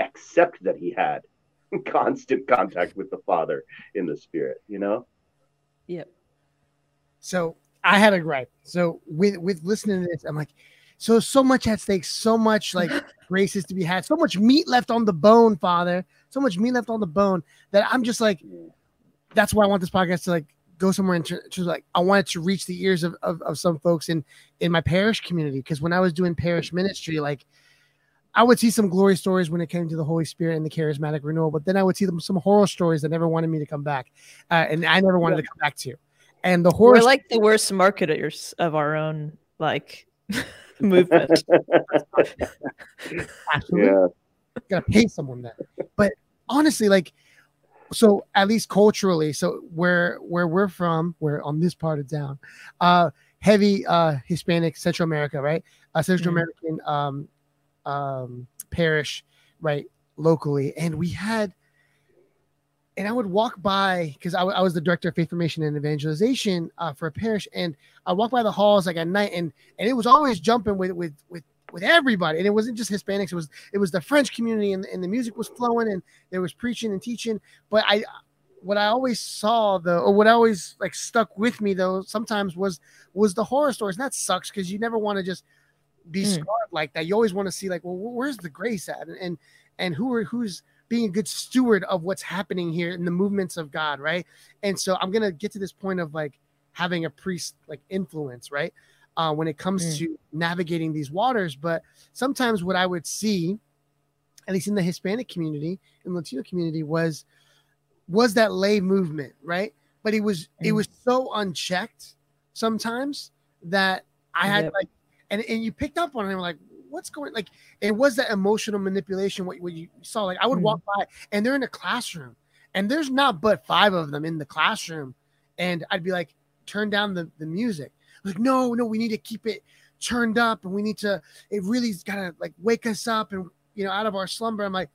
except that he had constant contact with the father in the spirit you know? Yep. So I had a gripe. So with with listening to this, I'm like, so so much at stake, so much like grace is to be had, so much meat left on the bone, Father, so much meat left on the bone that I'm just like, that's why I want this podcast to like go somewhere into to like I wanted to reach the ears of, of, of some folks in in my parish community because when I was doing parish ministry, like I would see some glory stories when it came to the Holy Spirit and the charismatic renewal, but then I would see them some horror stories that never wanted me to come back, uh, and I never wanted to come back to. And the horror We're like the worst marketers of our own like movement. Absolutely. yeah gotta pay someone that. But honestly, like, so at least culturally, so where where we're from, we're on this part of town, uh, heavy uh Hispanic Central America, right? Uh, Central Mhm. American um um parish, right, locally, and we had. And I would walk by because I, I was the director of faith formation and evangelization uh, for a parish, and I walk by the halls like at night, and and it was always jumping with with with with everybody, and it wasn't just Hispanics. It was it was the French community, and, and the music was flowing, and there was preaching and teaching. But I, what I always saw though, or what I always like stuck with me though, sometimes was was the horror stories. And that sucks because you never want to just be Mm. scarred like that. You always want to see like, well, where's the grace at, and and, and who are who's being a good steward of what's happening here in the movements of God, right? And so I'm gonna get to this point of like having a priest like influence, right? Uh, when it comes Mm. to navigating these waters, but sometimes what I would see, at least in the Hispanic community and Latino community, was was that lay movement, right? But it was it Mm. was so unchecked sometimes that I had Yep. like, and and you picked up on it. And were like, what's going? Like, it was that emotional manipulation. What, what you saw, like, I would Mm. walk by and they're in a classroom, and there's not but five of them in the classroom, and I'd be like, turn down the the music. Like, no, no, we need to keep it turned up, and we need to. It really's gotta like wake us up and you know out of our slumber. I'm like.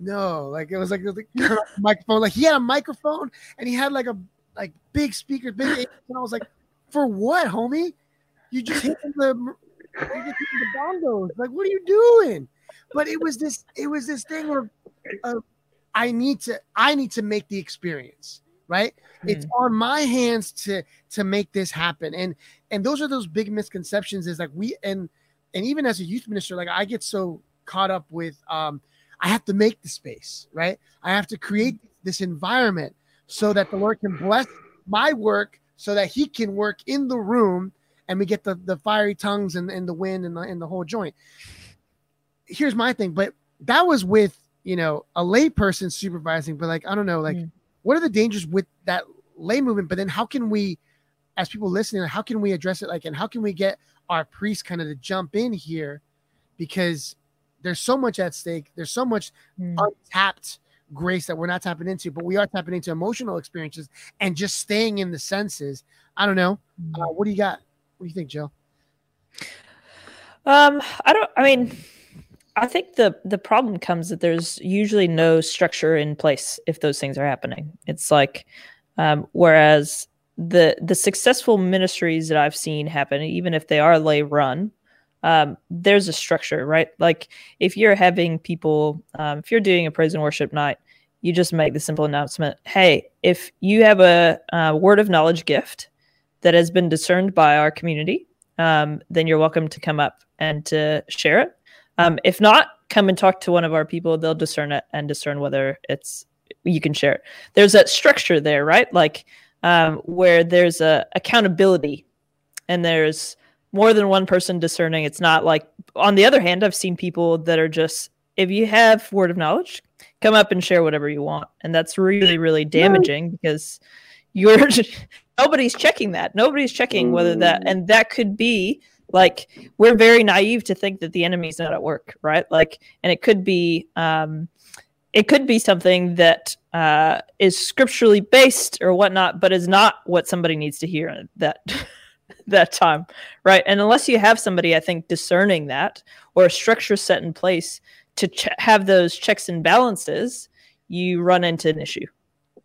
No, like it was like, it was like the microphone. Like he had a microphone and he had like a like big speaker big and I was like, for what, homie? You just hit the you just hit the bongos. Like, what are you doing? But it was this, it was this thing of, of I need to, I need to make the experience, right? It's on my hands to to make this happen. And and those are those big misconceptions. Is like we and and even as a youth minister, like I get so caught up with um I have to make the space, right? I have to create this environment so that the Lord can bless my work so that he can work in the room and we get the, the fiery tongues and, and the wind and the, and the whole joint. Here's my thing, but that was with, you know, a lay person supervising, but like, I don't know, like, Mm. what are the dangers with that lay movement? But then how can we, as people listening, how can we address it? Like, and how can we get our priests kind of to jump in here? Because there's so much at stake. There's so much Mm. untapped grace that we're not tapping into, but we are tapping into emotional experiences and just staying in the senses. I don't know. Uh, what do you got? What do you think, Jil? Um, I don't. I mean, I think the the problem comes that there's usually no structure in place if those things are happening. It's like, um, whereas the the successful ministries that I've seen happen, even if they are lay run, um, there's a structure, right? Like if you're having people, um, if you're doing a praise and worship night, you just make the simple announcement: Hey, if you have a, uh word of knowledge gift that has been discerned by our community, um, then you're welcome to come up and to share it. Um, if not, come and talk to one of our people. They'll discern it and discern whether it's you can share it. There's that structure there, right? Like um, where there's a accountability and there's more than one person discerning. It's not like on the other hand, I've seen people that are just if you have word of knowledge, come up and share whatever you want, and that's really really damaging because you're nobody's checking that. Nobody's checking whether that and that could be like we're very naive to think that the enemy's not at work, right? Like and it could be um it could be something that uh, is scripturally based or whatnot, but is not what somebody needs to hear that that time, right? And unless you have somebody, I think, discerning that or a structure set in place to ch- have those checks and balances, you run into an issue.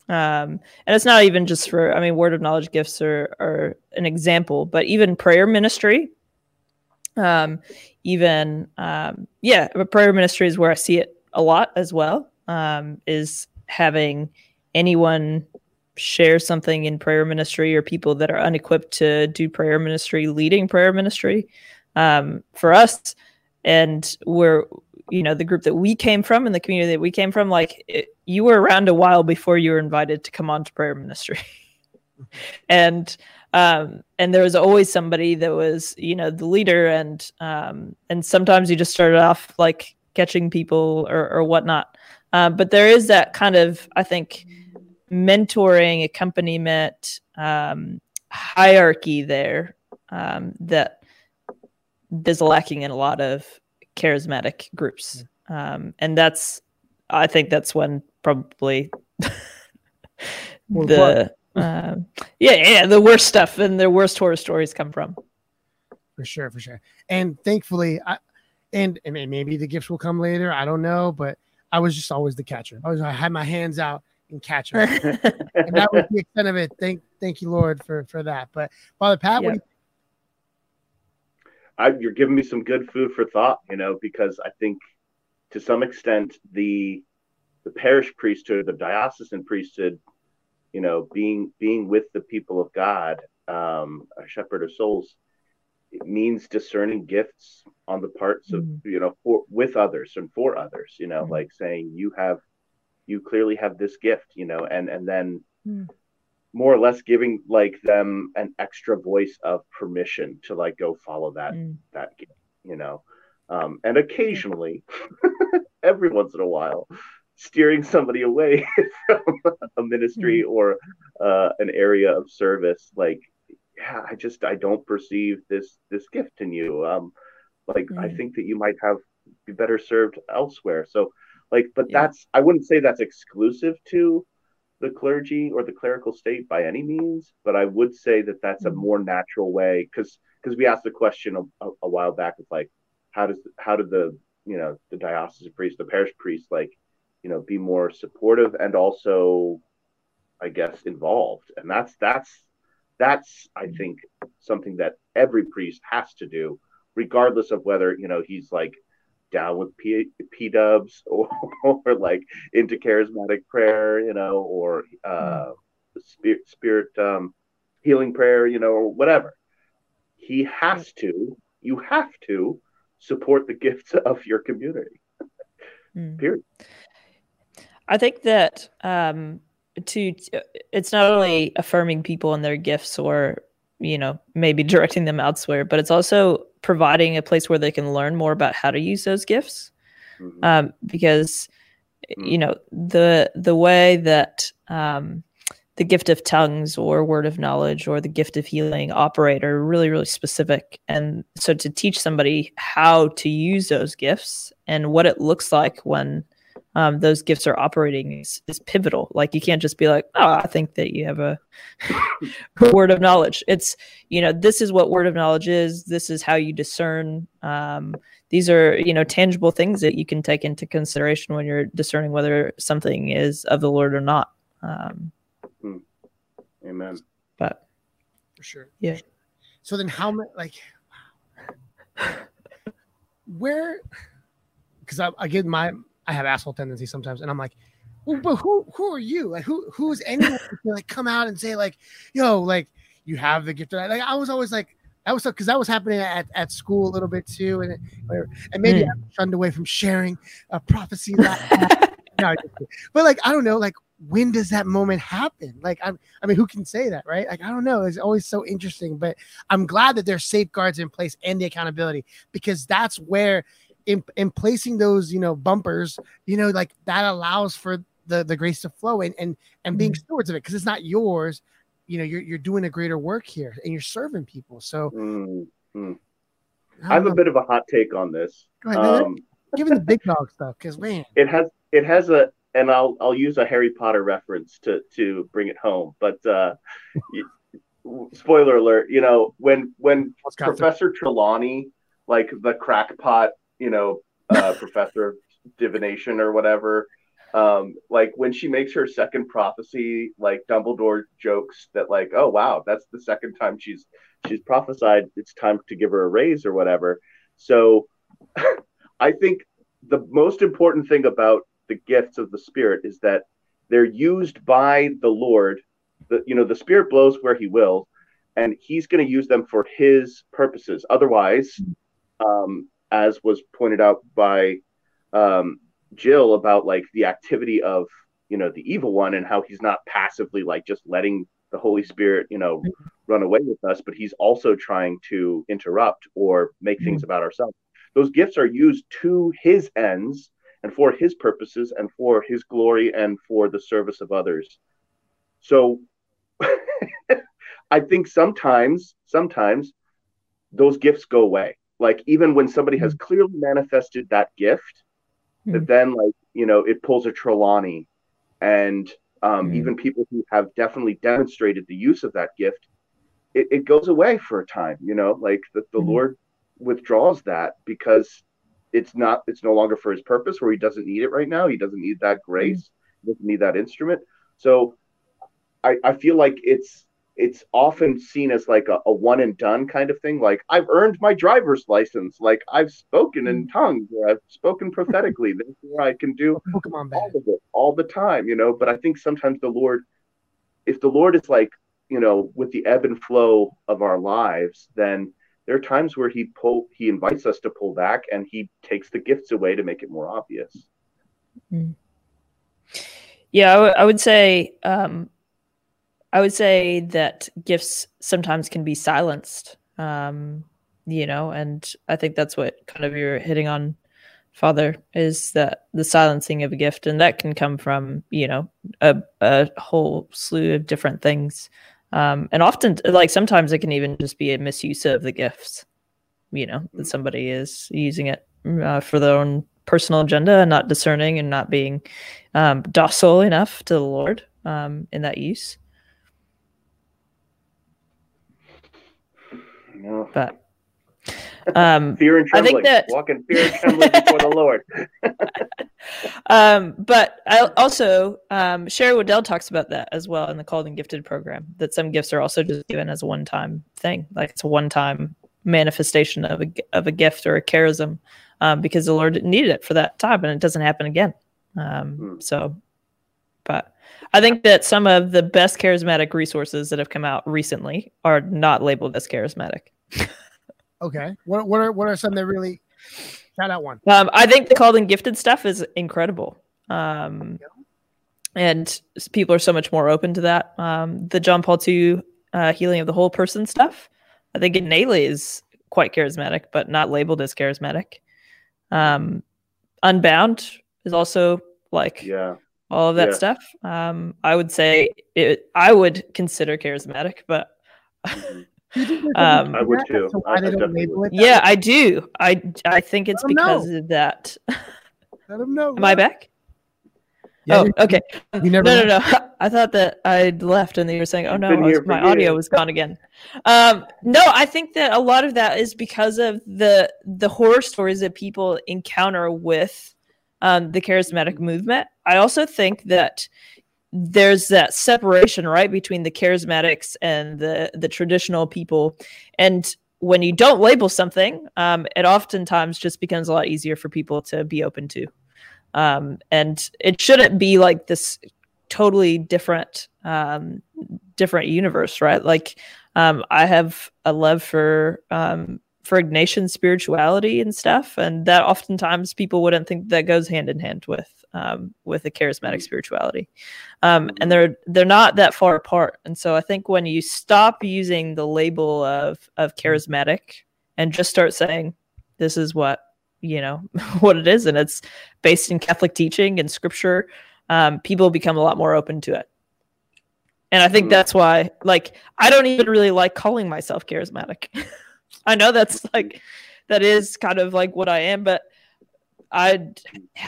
Um, and it's not even just for, I mean, word of knowledge gifts are, are an example, but even prayer ministry, um, even, um, yeah, prayer ministry is where I see it a lot as well, um, is having anyone share something in prayer ministry or people that are unequipped to do prayer ministry leading prayer ministry um, for us. And we're you know the group that we came from and the community that we came from like it, you were around a while before you were invited to come on to prayer ministry. And um, and there was always somebody that was you know the leader and um, and sometimes you just started off like catching people or, or whatnot. Uh, but there is that kind of i think mentoring, accompaniment, um, hierarchy there um, that is lacking in a lot of charismatic groups. Um, and that's, I think that's when probably the, uh, yeah, yeah, the worst stuff and the worst horror stories come from. For sure, for sure. And thankfully, I, and, and maybe the gifts will come later. I don't know, but I was just always the catcher. I was, I had my hands out and catch them. and that was the extent of it. Thank, thank you, Lord, for for that. But Father Pat, yep. you- I, you're giving me some good food for thought, you know, because I think to some extent the the parish priesthood, the diocesan priesthood, you know, being being with the people of God, um, a shepherd of souls, it means discerning gifts on the parts of mm-hmm. you know for with others and for others. You know, mm-hmm. like saying you have you clearly have this gift you know and and then mm. More or less giving like them an extra voice of permission to like go follow that mm. that gift you know um, and occasionally every once in a while steering somebody away from a ministry mm. or uh, an area of service like yeah i just i don't perceive this this gift in you um like i hmm. think that you might have be better served elsewhere so like, but yeah. that's I wouldn't say that's exclusive to the clergy or the clerical state by any means, but I would say that that's mm-hmm. a more natural way because because we asked the question a, a, a, while back of like how does how did the you know the diocesan priest the parish priest like you know be more supportive and also I guess involved and that's that's that's I mm-hmm. think something that every priest has to do regardless of whether you know he's like down with P, P dubs or, or like into charismatic prayer, you know, or uh, spirit, spirit um, healing prayer, you know, or whatever. He has to, you have to support the gifts of your community. Mm. Period. I think that um, to it's not only affirming people and their gifts or you know maybe directing them elsewhere, but it's also providing a place where they can learn more about how to use those gifts mm-hmm. um, because mm-hmm. you know the the way that um, the gift of tongues or word of knowledge or the gift of healing operate are really really specific and so to teach somebody how to use those gifts and what it looks like when um, those gifts are operating is, is pivotal. Like you can't just be like, oh, I think that you have a word of knowledge. It's, you know, this is what word of knowledge is. This is how you discern. Um, these are, you know, tangible things that you can take into consideration when you're discerning whether something is of the Lord or not. Um, hmm. Amen. But for sure. Yeah. So then how many, like, where, because I, I get my, I have asshole tendencies sometimes, and I'm like, well, but who who are you? Like who who is anyone to like come out and say like, yo, like you have the gift? Of, that. like I was always like. That was because that was happening at, at school a little bit too, and and maybe mm. I'm shunned away from sharing a prophecy. That, no, but like I don't know, like when does that moment happen? Like, I'm, I mean, who can say that, right? Like, I don't know. It's always so interesting, but I'm glad that there's safeguards in place and the accountability because that's where in, in placing those, you know, bumpers, you know, like that allows for the the grace to flow and and and being mm-hmm. stewards of it because it's not yours. You know, you're you're doing a greater work here and you're serving people. So mm-hmm. I have know. a bit of a hot take on this. Go ahead, um, giving the big dog stuff because man, it has it has a and I'll I'll use a Harry Potter reference to to bring it home. But uh, spoiler alert, you know, when when What's Professor Trelawney, like the crackpot, you know, uh, professor of divination or whatever, um, like when she makes her second prophecy, like Dumbledore jokes that like, oh wow, that's the second time she's she's prophesied it's time to give her a raise or whatever. So I think the most important thing about the gifts of the spirit is that they're used by the Lord. The you know, the spirit blows where he will, and he's going to use them for his purposes. Otherwise, um, as was pointed out by um, Jil about like the activity of you know the evil one and how he's not passively like just letting the Holy Spirit you know run away with us, but he's also trying to interrupt or make things about ourselves. Those gifts are used to his ends and for his purposes and for his glory and for the service of others. So I think sometimes, sometimes those gifts go away. Like even when somebody has clearly manifested that gift, that then like you know it pulls a Trelawney, and um, Mm. even people who have definitely demonstrated the use of that gift, it, it goes away for a time. You know, like the, the Mhm. Lord withdraws that because it's not it's no longer for his purpose where he doesn't need it right now. He doesn't need that grace, he doesn't need that instrument. So I, I feel like it's it's often seen as like a, a one and done kind of thing. Like I've earned my driver's license, like I've spoken in tongues or I've spoken prophetically, therefore I can do Pokemon all of it all the time, you know. But I think sometimes the Lord, if the Lord is like, you know, with the ebb and flow of our lives, then there are times where he pull he invites us to pull back and he takes the gifts away to make it more obvious. Yeah, I, w- I would say um, I would say that gifts sometimes can be silenced. Um, you know, and I think that's what kind of you're hitting on, Father, is that the silencing of a gift, and that can come from you know a a whole slew of different things, um, and often like sometimes it can even just be a misuse of the gifts. You know, that somebody is using it uh, for their own personal agenda and not discerning and not being um, docile enough to the Lord um, in that use. But um, fear and I think trembling, that- walk in fear and trembling before the Lord. um, but I also um, Sherry Weddell talks about that as well in the Called and Gifted program. That some gifts are also just given as a one-time thing, like it's a one-time manifestation of a of a gift or a charism, um, because the Lord needed it for that time, and it doesn't happen again. Um, Hmm. So, but I think that some of the best charismatic resources that have come out recently are not labeled as charismatic. Okay. What what are what are some that really shout out one? Um, I think the called and gifted stuff is incredible. Um, and people are so much more open to that. Um, the John Paul II uh, healing of the whole person stuff, I think innately is quite charismatic, but not labeled as charismatic. Um, Unbound is also like Yeah. All of that Yeah. stuff. Um, I would say it, I would consider charismatic, but Mhm. Do you think there's Um, I would too. as I- I definitely would. yeah. I do. I I think it's Let 'em know. because of that. let them know. Am I back? Yeah, oh, okay. You never no, no, no. I thought that I'd left, and you were saying, "Oh no, was- here for my audio years. was gone again." Um, no, I think that a lot of that is because of the the horror stories that people encounter with um, the charismatic movement. I also think that there's that separation right between the charismatics and the the traditional people, and when you don't label something, um, it oftentimes just becomes a lot easier for people to be open to. Um, and it shouldn't be like this totally different um different universe right like um i have a love for um for ignatian spirituality and stuff and that oftentimes people wouldn't think that goes hand in hand with um with a charismatic spirituality. Um and they're they're not that far apart. And so i think when you stop using the label of of charismatic and just start saying this is what you know what it is and it's based in catholic teaching and scripture um, people become a lot more open to it. And I think that's why, like, I don't even really like calling myself charismatic. I know that's like, that is kind of like what I am, but I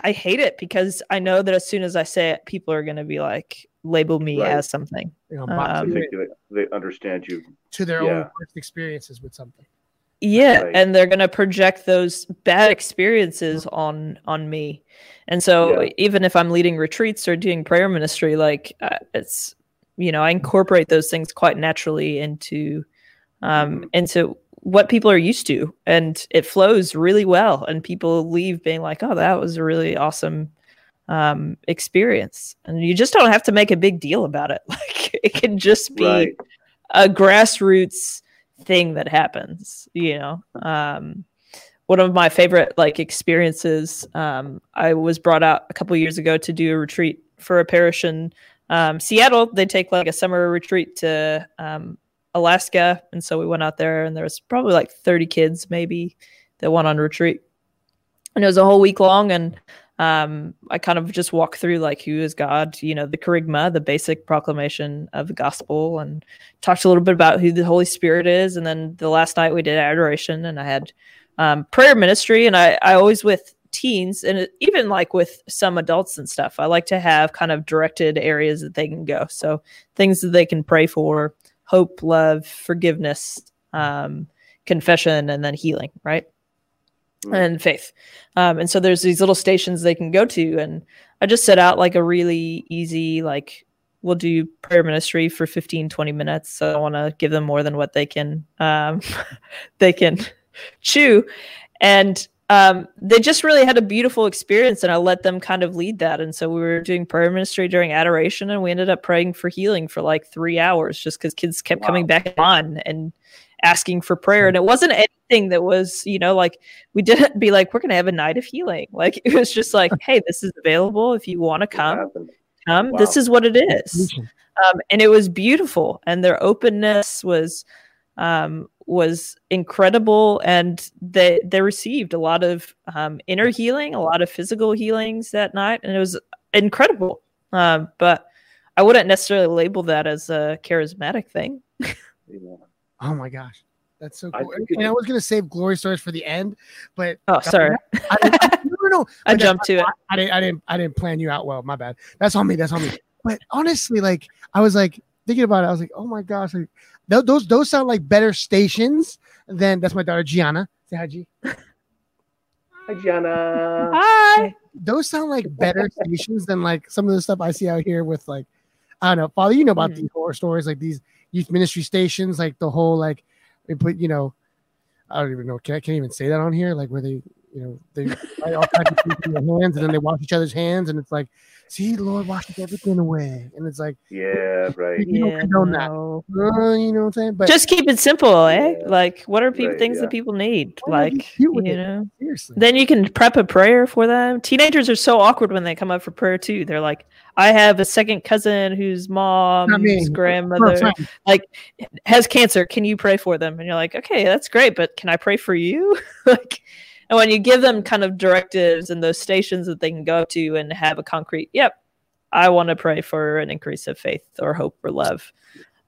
I hate it because I know that as soon as I say it, people are going to be like label me Right. as something. You know, Um, I you think in they, they understand you. to their yeah. own first experiences with something. Yeah, Right. and they're going to project those bad experiences on on me. And so Yeah. even if I'm leading retreats or doing prayer ministry like uh, it's you know, I incorporate those things quite naturally into um Mhm. into what people are used to and it flows really well and people leave being like, "Oh, that was a really awesome um experience." And you just don't have to make a big deal about it. Like it can just be Right. a grassroots thing that happens you know um one of my favorite like experiences um i was brought out a couple years ago to do a retreat for a parish in um, seattle they take like a summer retreat to um, alaska and so we went out there and there was probably like 30 kids maybe that went on retreat and it was a whole week long and um, I kind of just walked through like who is God, you know, the charisma, the basic proclamation of the gospel, and talked a little bit about who the Holy Spirit is. And then the last night we did adoration, and I had um, prayer ministry, and I, I always with teens and even like with some adults and stuff, I like to have kind of directed areas that they can go. So things that they can pray for, hope, love, forgiveness, um, confession, and then healing, right? Mm. and faith. Um, and so there's these little stations they can go to. And I just set out like a really easy, like, we'll do prayer ministry for 15, 20 minutes. So I want to give them more than what they can, um, they can chew. And um, they just really had a beautiful experience and I let them kind of lead that. And so we were doing prayer ministry during adoration and we ended up praying for healing for like three hours just because kids kept Wow. coming back on and asking for prayer. And it wasn't anything that was, you know, like we didn't be like, we're going to have a night of healing. Like it was just like, hey, this is available. If you want to come, come. Wow. This is what it is um, and it was beautiful and their openness was um, was incredible and they they received a lot of um, inner healing a lot of physical healings that night and it was incredible um, but i wouldn't necessarily label that as a charismatic thing Yeah. Oh my gosh. That's so I cool. think And it- I was gonna save glory stories for the end, but oh sorry I didn't, I, no, no, no. i But jumped to it I, I didn't I didn't I didn't plan you out well. My bad. That's on me. That's on me. But honestly, like I was like thinking about it, I was like, oh my gosh, like, tho- those those sound like better stations than that's my daughter Gianna. Say hi, G. Hi, Gianna. hi Those sound like better stations than like some of the stuff I see out here with like I don't know, Father. You know about Mhm. these horror stories, like these youth ministry stations, like the whole like they put you know, I don't even know. Can I can't even say that on here? Like where they you know they all kinds of things in their hands and then they wash each other's hands and it's like, see, the Lord washes everything away, and it's like, Yeah, right. You don't yeah, that. no. uh, you know what I'm saying? But just keep it simple eh Yeah. like what are people Right, things yeah. that people need Why like cute you know seriously, Then you can prep a prayer for them. Teenagers are so awkward when they come up for prayer too. They're like, I have a second cousin whose mom, whose mom's For a grandmother friend. has cancer. Can you pray for them? And you're like, okay, that's great, but can I pray for you? like, and when you give them kind of directives and those stations that they can go to and have a concrete, yep, I want to pray for an increase of faith or hope or love.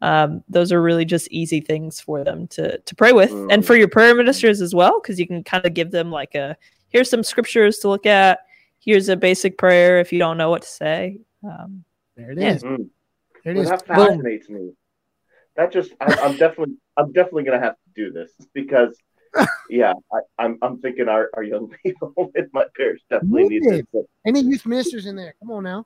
Um, those are really just easy things for them to to pray with, and for your prayer ministers as well, because you can kind of give them like a here's some scriptures to look at. Here's a basic prayer if you don't know what to say. Um, there it is. Yeah. Mm. There it Well, is. that Boom. fascinates me. That just I, I'm definitely I'm definitely gonna have to do this because yeah, I, I'm I'm thinking our, our young people in my parish definitely need this. Any youth ministers in there? Come on now.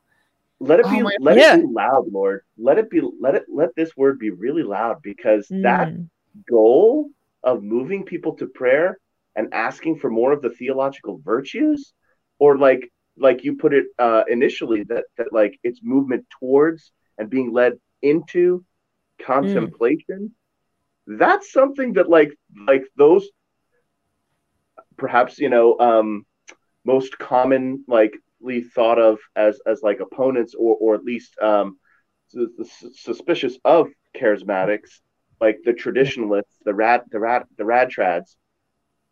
let it Oh be my- let Yeah. it be loud, Lord. Let it be let it let this word be really loud because that mm, goal of moving people to prayer and asking for more of the theological virtues or like like you put it uh initially that that like it's movement towards and being led into contemplation that's something that like like those perhaps you know um most common likely thought of as as like opponents or or at least um su- su- suspicious of charismatics like the traditionalists the rad the rad the rad trads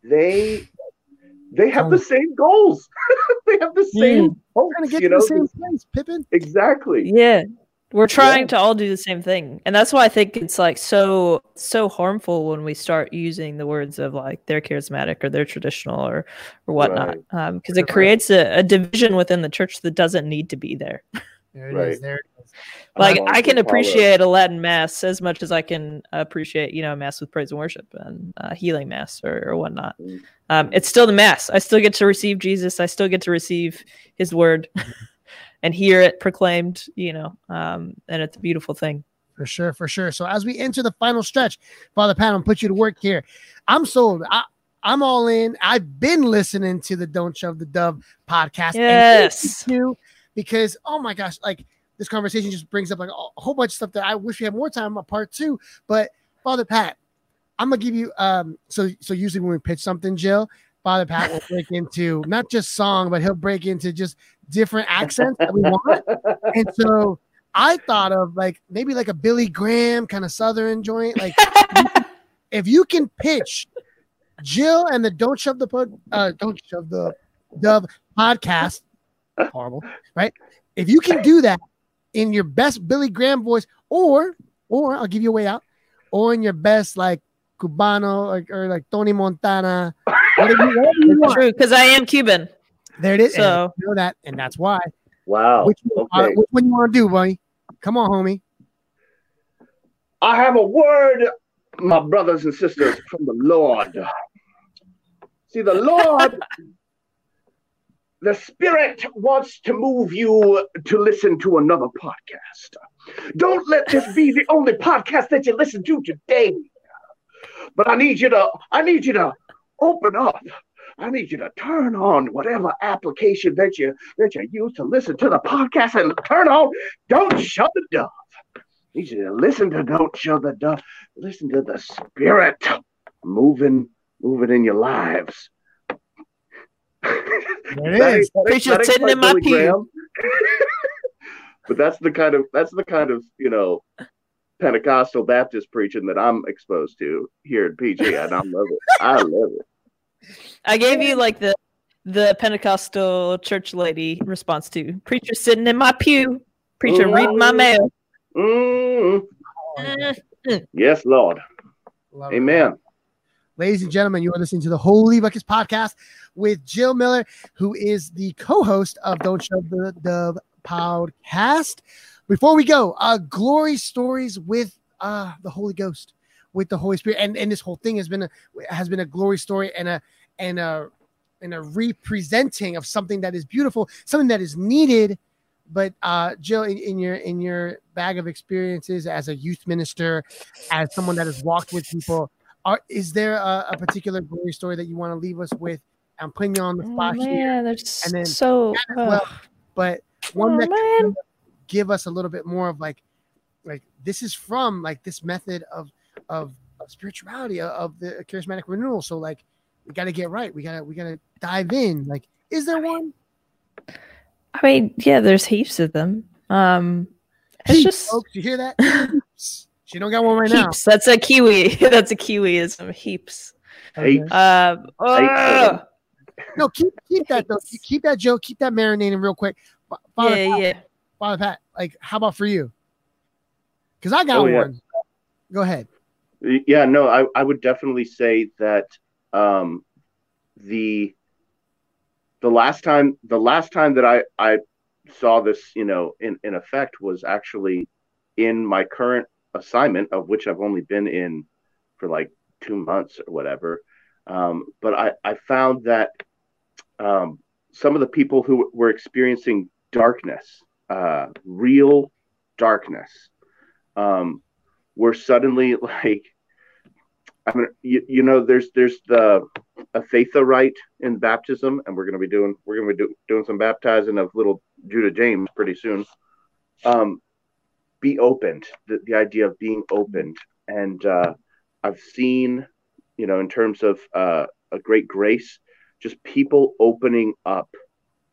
they they have the same goals. They have the same hopes Trying to get you to know? the same place, Pippin. exactly. Yeah, We're trying Yeah. to all do the same thing. And that's why I think it's like so so harmful when we start using the words of like they're charismatic or they're traditional or or whatnot. Um because it creates a, a division within the church that doesn't need to be there. There it is. Right. There it is. Like Um, I can appreciate a Latin mass as much as I can appreciate, you know, a mass with praise and worship and uh, healing mass or, or whatnot. Mm. Um, it's still the mass. I still get to receive Jesus. I still get to receive His word and hear it proclaimed. You know, um, and it's a beautiful thing. For sure, for sure. So as we enter the final stretch, Father Pat, I'm put you to work here. I'm sold. I, I'm all in. I've been listening to the Don't Shove the Dove podcast. Yes. thank because oh my gosh, like this conversation just brings up like a, a whole bunch of stuff that I wish we had more time on part two. But Father Pat, I'm gonna give you um so so usually when we pitch something, Jil, Father Pat will break into not just song, but he'll break into just different accents that we want. And so I thought of like maybe like a Billy Graham kind of southern joint. Like if you can pitch Jil and the Don't Shove the Pud, uh, Don't Shove the Dove podcast, horrible, right? If you can do that in your best Billy Graham voice, or or I'll give you a way out, or in your best like Cubano or, or like Tony Montana, whatever you, whatever you want. True, because I am Cuban. There it is. So- you know that, and that's why. Wow. Which, one- uh, okay. which one you want to do, buddy? Come on, homie. I have a word, my brothers and sisters, from the Lord. See, the Lord, the Spirit wants to move you to listen to another podcast. Don't let this be the only podcast that you listen to today. But I need you to, I need you to open up. I need you to turn on whatever application that you that you use to listen to the podcast and turn on. Don't shut the dove. I need you to listen to Don't Shut the Dove. Listen to the Spirit moving, moving in your lives. There it is. ain't- that ain't- Preacher sitting in my pew. But that's the kind of that's the kind of you know Pentecostal Baptist preaching that I'm exposed to here at PG, and I love it. I love it. I gave you like the the Pentecostal church lady response to preacher sitting in my pew, preacher reading my mail. Mm. Mm. Yes, Lord. Love it. Amen. Ladies and gentlemen, you are listening to the Holy Ruckus podcast with Jil Miller, who is the co-host of Don't Shove the Dove podcast. Before we go, uh, glory stories with uh the Holy Ghost, with the Holy Spirit, and and this whole thing has been a has been a glory story and a and a and a representing of something that is beautiful, something that is needed. But uh, Jil, in, in your in your bag of experiences as a youth minister, as someone that has walked with people, are is there a, a particular glory story that you want to leave us with? I'm putting you on the Oh, spot here, man, there's and then- so well, but one oh, that man. can give us a little bit more of like, like this is from like this method of of, of spirituality of, of the charismatic renewal. So like, we got to get right. We gotta we gotta dive in. Like, is there one? I mean, yeah, there's heaps of them. Um, it's Heaps, just folks. You hear that? She don't got one right now. heaps. That's a Kiwi. That's a Kiwiism. Heaps. Heaps. Um, oh, No, keep keep that though. Keep that joke. Keep that marinating real quick. Father, yeah, Pat, yeah. Father Pat, like, how about for you? Because I got Oh, yeah. one. Go ahead. Yeah, no, I, I would definitely say that um, the the last time the last time that I, I saw this, you know, in, in effect was actually in my current assignment, of which I've only been in for like two months or whatever. Um, but I, I found that um, some of the people who were experiencing darkness, uh, real darkness, um, were suddenly like I mean you, you know there's there's the Ephphatha rite in baptism and we're going to be doing we're going to be do, doing some baptizing of little Judah James pretty soon. Um be opened the, the idea of being opened. And uh I've seen you know in terms of uh a great grace just people opening up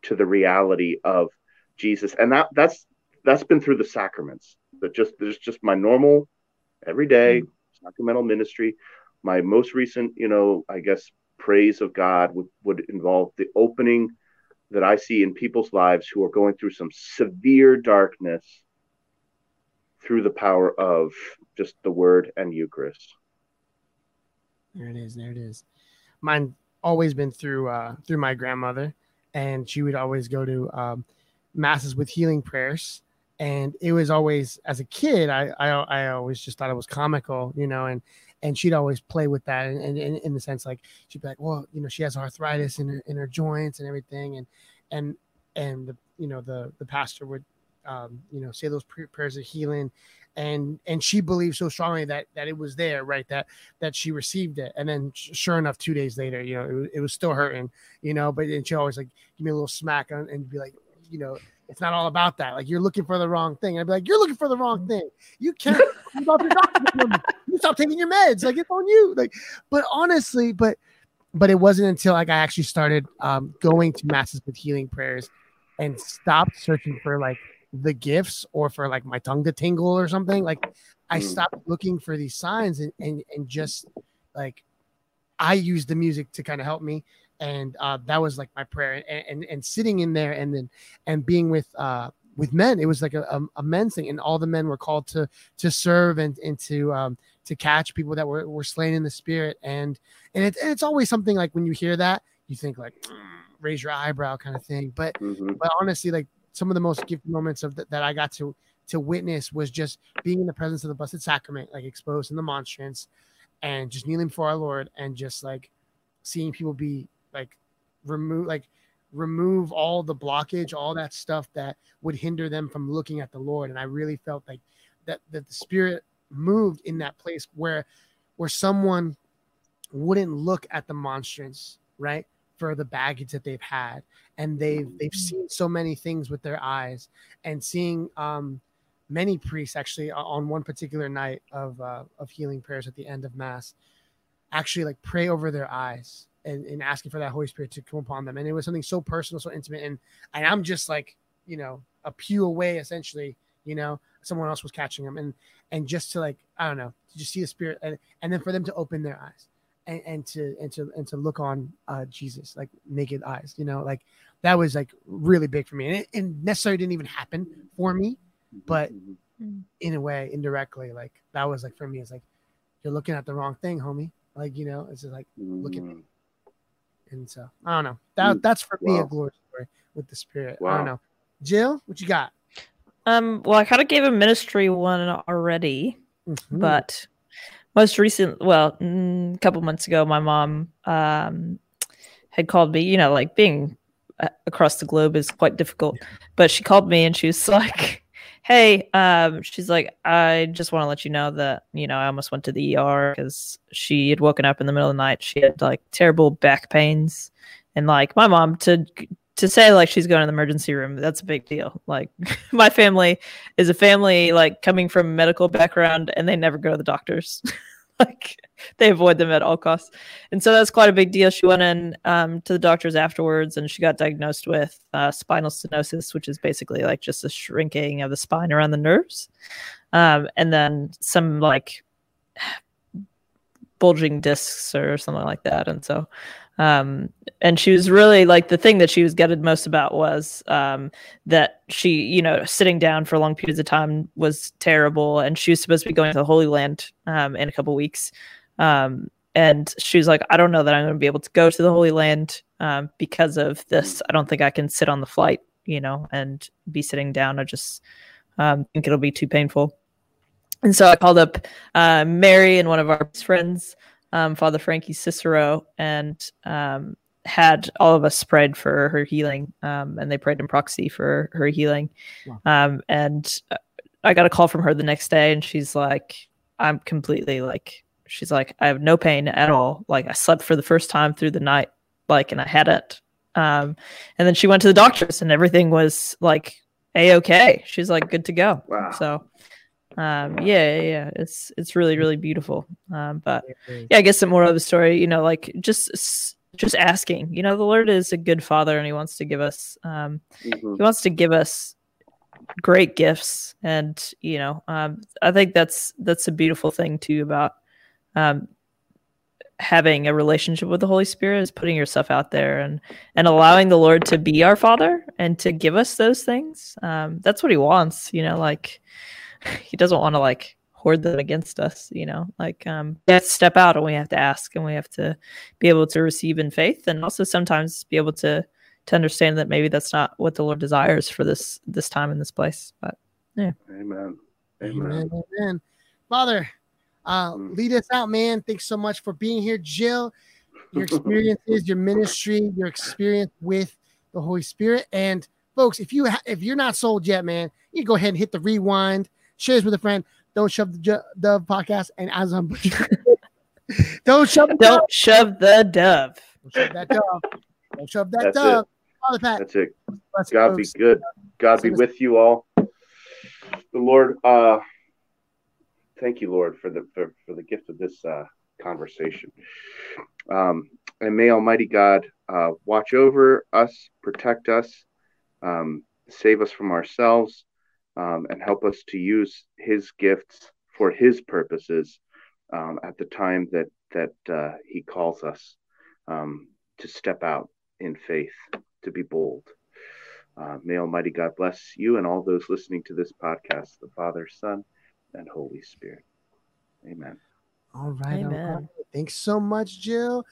to the reality of Jesus. And that that's that's been through the sacraments. That just there's just my normal everyday sacramental ministry my most recent you know i guess praise of god would, would involve the opening that i see in people's lives who are going through some severe darkness through the power of just the word and Eucharist. There it is. There it is. Mine always been through uh, through my grandmother, and she would always go to um, masses with healing prayers. And it was always, as a kid, I, I I always just thought it was comical, you know, and and she'd always play with that, and, and, and in the sense like she'd be like, well, you know, she has arthritis in her in her joints and everything, and and and the you know the the pastor would um, you know say those prayers of healing and and she believed so strongly that that it was there right that that she received it. And then sure enough two days later you know it, was, it was still hurting you know but and she always like give me a little smack and be like you know it's not all about that like you're looking for the wrong thing and i'd be like you're looking for the wrong thing you can't you stop taking your meds like it's on you like but honestly but but it wasn't until like i actually started um, going to masses with healing prayers and stopped searching for like the gifts or for like my tongue to tingle or something. Like I mm. stopped looking for these signs and and, and just like I used the music to kind of help me. And uh, that was like my prayer and, and, and sitting in there and then and being with uh, with men. It was like a, a, a, men's thing, and all the men were called to to serve and and to um, to catch people that were, were slain in the spirit. And and, it, and it's always something like when you hear that, you think like mm, raise your eyebrow kind of thing. But mm-hmm. but honestly, like some of the most gifted moments of the, that I got to to witness was just being in the presence of the Blessed Sacrament, like exposed in the monstrance, and just kneeling before our Lord and just like seeing people be like remove like remove all the blockage, all that stuff that would hinder them from looking at the Lord. And I really felt like that that the Spirit moved in that place where where someone wouldn't look at the monstrance, right? for the baggage that they've had and they've they've mm. seen so many things with their eyes and seeing um many priests actually on one particular night of uh, of healing prayers at the end of mass actually like pray over their eyes and, and asking for that holy spirit to come upon them and it was something so personal so intimate and and i'm just like you know a pew away essentially you know someone else was catching them and and just to like i don't know to just see the spirit and, and then for them to open their eyes and, and to and to and to look on uh, Jesus like naked eyes. You know, like that was like really big for me, and it, it necessarily didn't even happen for me, mm-hmm, but mm-hmm. in a way, indirectly, like that was like for me, it's like you're looking at the wrong thing, homie. Like you know, it's just like look at me. Mm. And so I don't know. That mm. that's for wow. me a glory story with the spirit. Wow. I don't know. Jil, what you got? Um, well, I kind of gave a ministry one already, mm-hmm. but most recent, well, mm, a couple months ago, my mom um, had called me. You know, like being uh, across the globe is quite difficult, but she called me and she was like, "Hey," um, she's like, "I just want to let you know that you know I almost went to the ER because she had woken up in the middle of the night. She had like terrible back pains, and like my mom to to say like she's going to the emergency room that's a big deal. Like my family is a family like coming from a medical background and they never go to the doctors. Like they avoid them at all costs. And so that's quite a big deal. She went in um, to the doctors afterwards and she got diagnosed with uh, spinal stenosis which is basically like just a shrinking of the spine around the nerves. Um, and then some like bulging discs or something like that. And so um, and she was really like the thing that she was gutted most about was um, that she you know sitting down for long periods of time was terrible. And she was supposed to be going to the holy land um, in a couple weeks um, and she was like i don't know that i'm going to be able to go to the holy land um, because of this i don't think i can sit on the flight you know and be sitting down i just um, think it'll be too painful and so i called up uh, mary and one of our friends um, Father Frankie Cicero, and um, had all of us prayed for her healing, um, and they prayed in proxy for her healing. Wow. Um, and I got a call from her the next day, and she's like, "I'm completely like." She's like, I have no pain at all. Like I slept for the first time through the night, like, and I hadn't. Um, and then she went to the doctors, and everything was like a okay. She's like good to go. Wow. So um yeah, yeah, yeah it's it's really really beautiful um but yeah i guess the more of the story you know like just just asking you know the lord is a good father and he wants to give us um mm-hmm. he wants to give us great gifts and you know um i think that's that's a beautiful thing too about um having a relationship with the holy spirit is putting yourself out there and and allowing the lord to be our father and to give us those things um that's what he wants you know like he doesn't want to like hoard them against us, you know. Like um we have to step out and we have to ask and we have to be able to receive in faith and also sometimes be able to to understand that maybe that's not what the Lord desires for this this time in this place. But Amen. Amen. Amen. Amen. Father, uh, Mm. lead us out, man. Thanks so much for being here, Jil. Your experiences, your ministry, your experience with the Holy Spirit, and folks, if you ha- if you're not sold yet, man, you can go ahead and hit the rewind, share this with a friend. Don't shove the ju- dove podcast, and as I'm don't shove the don't shove the dove. Don't shove that dove. Don't shove that That's it. dove. Father Pat, That's it. bless you, God be good. God be with you all. The Lord, uh, thank you, Lord, for the for, for the gift of this uh, conversation. Um, and may Almighty God uh, watch over us, protect us, um, save us from ourselves, um, and help us to use His gifts for His purposes um, at the time that that uh, He calls us um, to step out in faith, to be bold. Uh, may Almighty God bless you and all those listening to this podcast, the Father, Son, and Holy Spirit. Amen. All right. Amen. right. Thanks so much, Jil.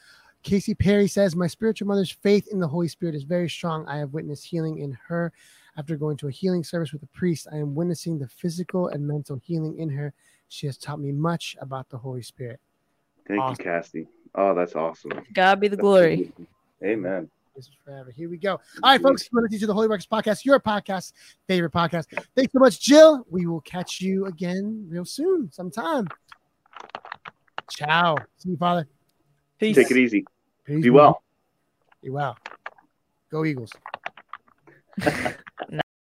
Casey Perry says, My spiritual mother's faith in the Holy Spirit is very strong. I have witnessed healing in her. After going to a healing service with a priest, I am witnessing the physical and mental healing in her. She has taught me much about the Holy Spirit. Thank Awesome. you, Cassie. Oh, that's awesome. God be the glory. Amen. This is forever. Here we go. All right, folks. You're listening to the Holy Ruckus podcast, your podcast, favorite podcast. Thanks so much, Jil. We will catch you again real soon, sometime. Ciao. See you, Father. Peace. Take it easy. Peace. Be well. Be well. Go Eagles.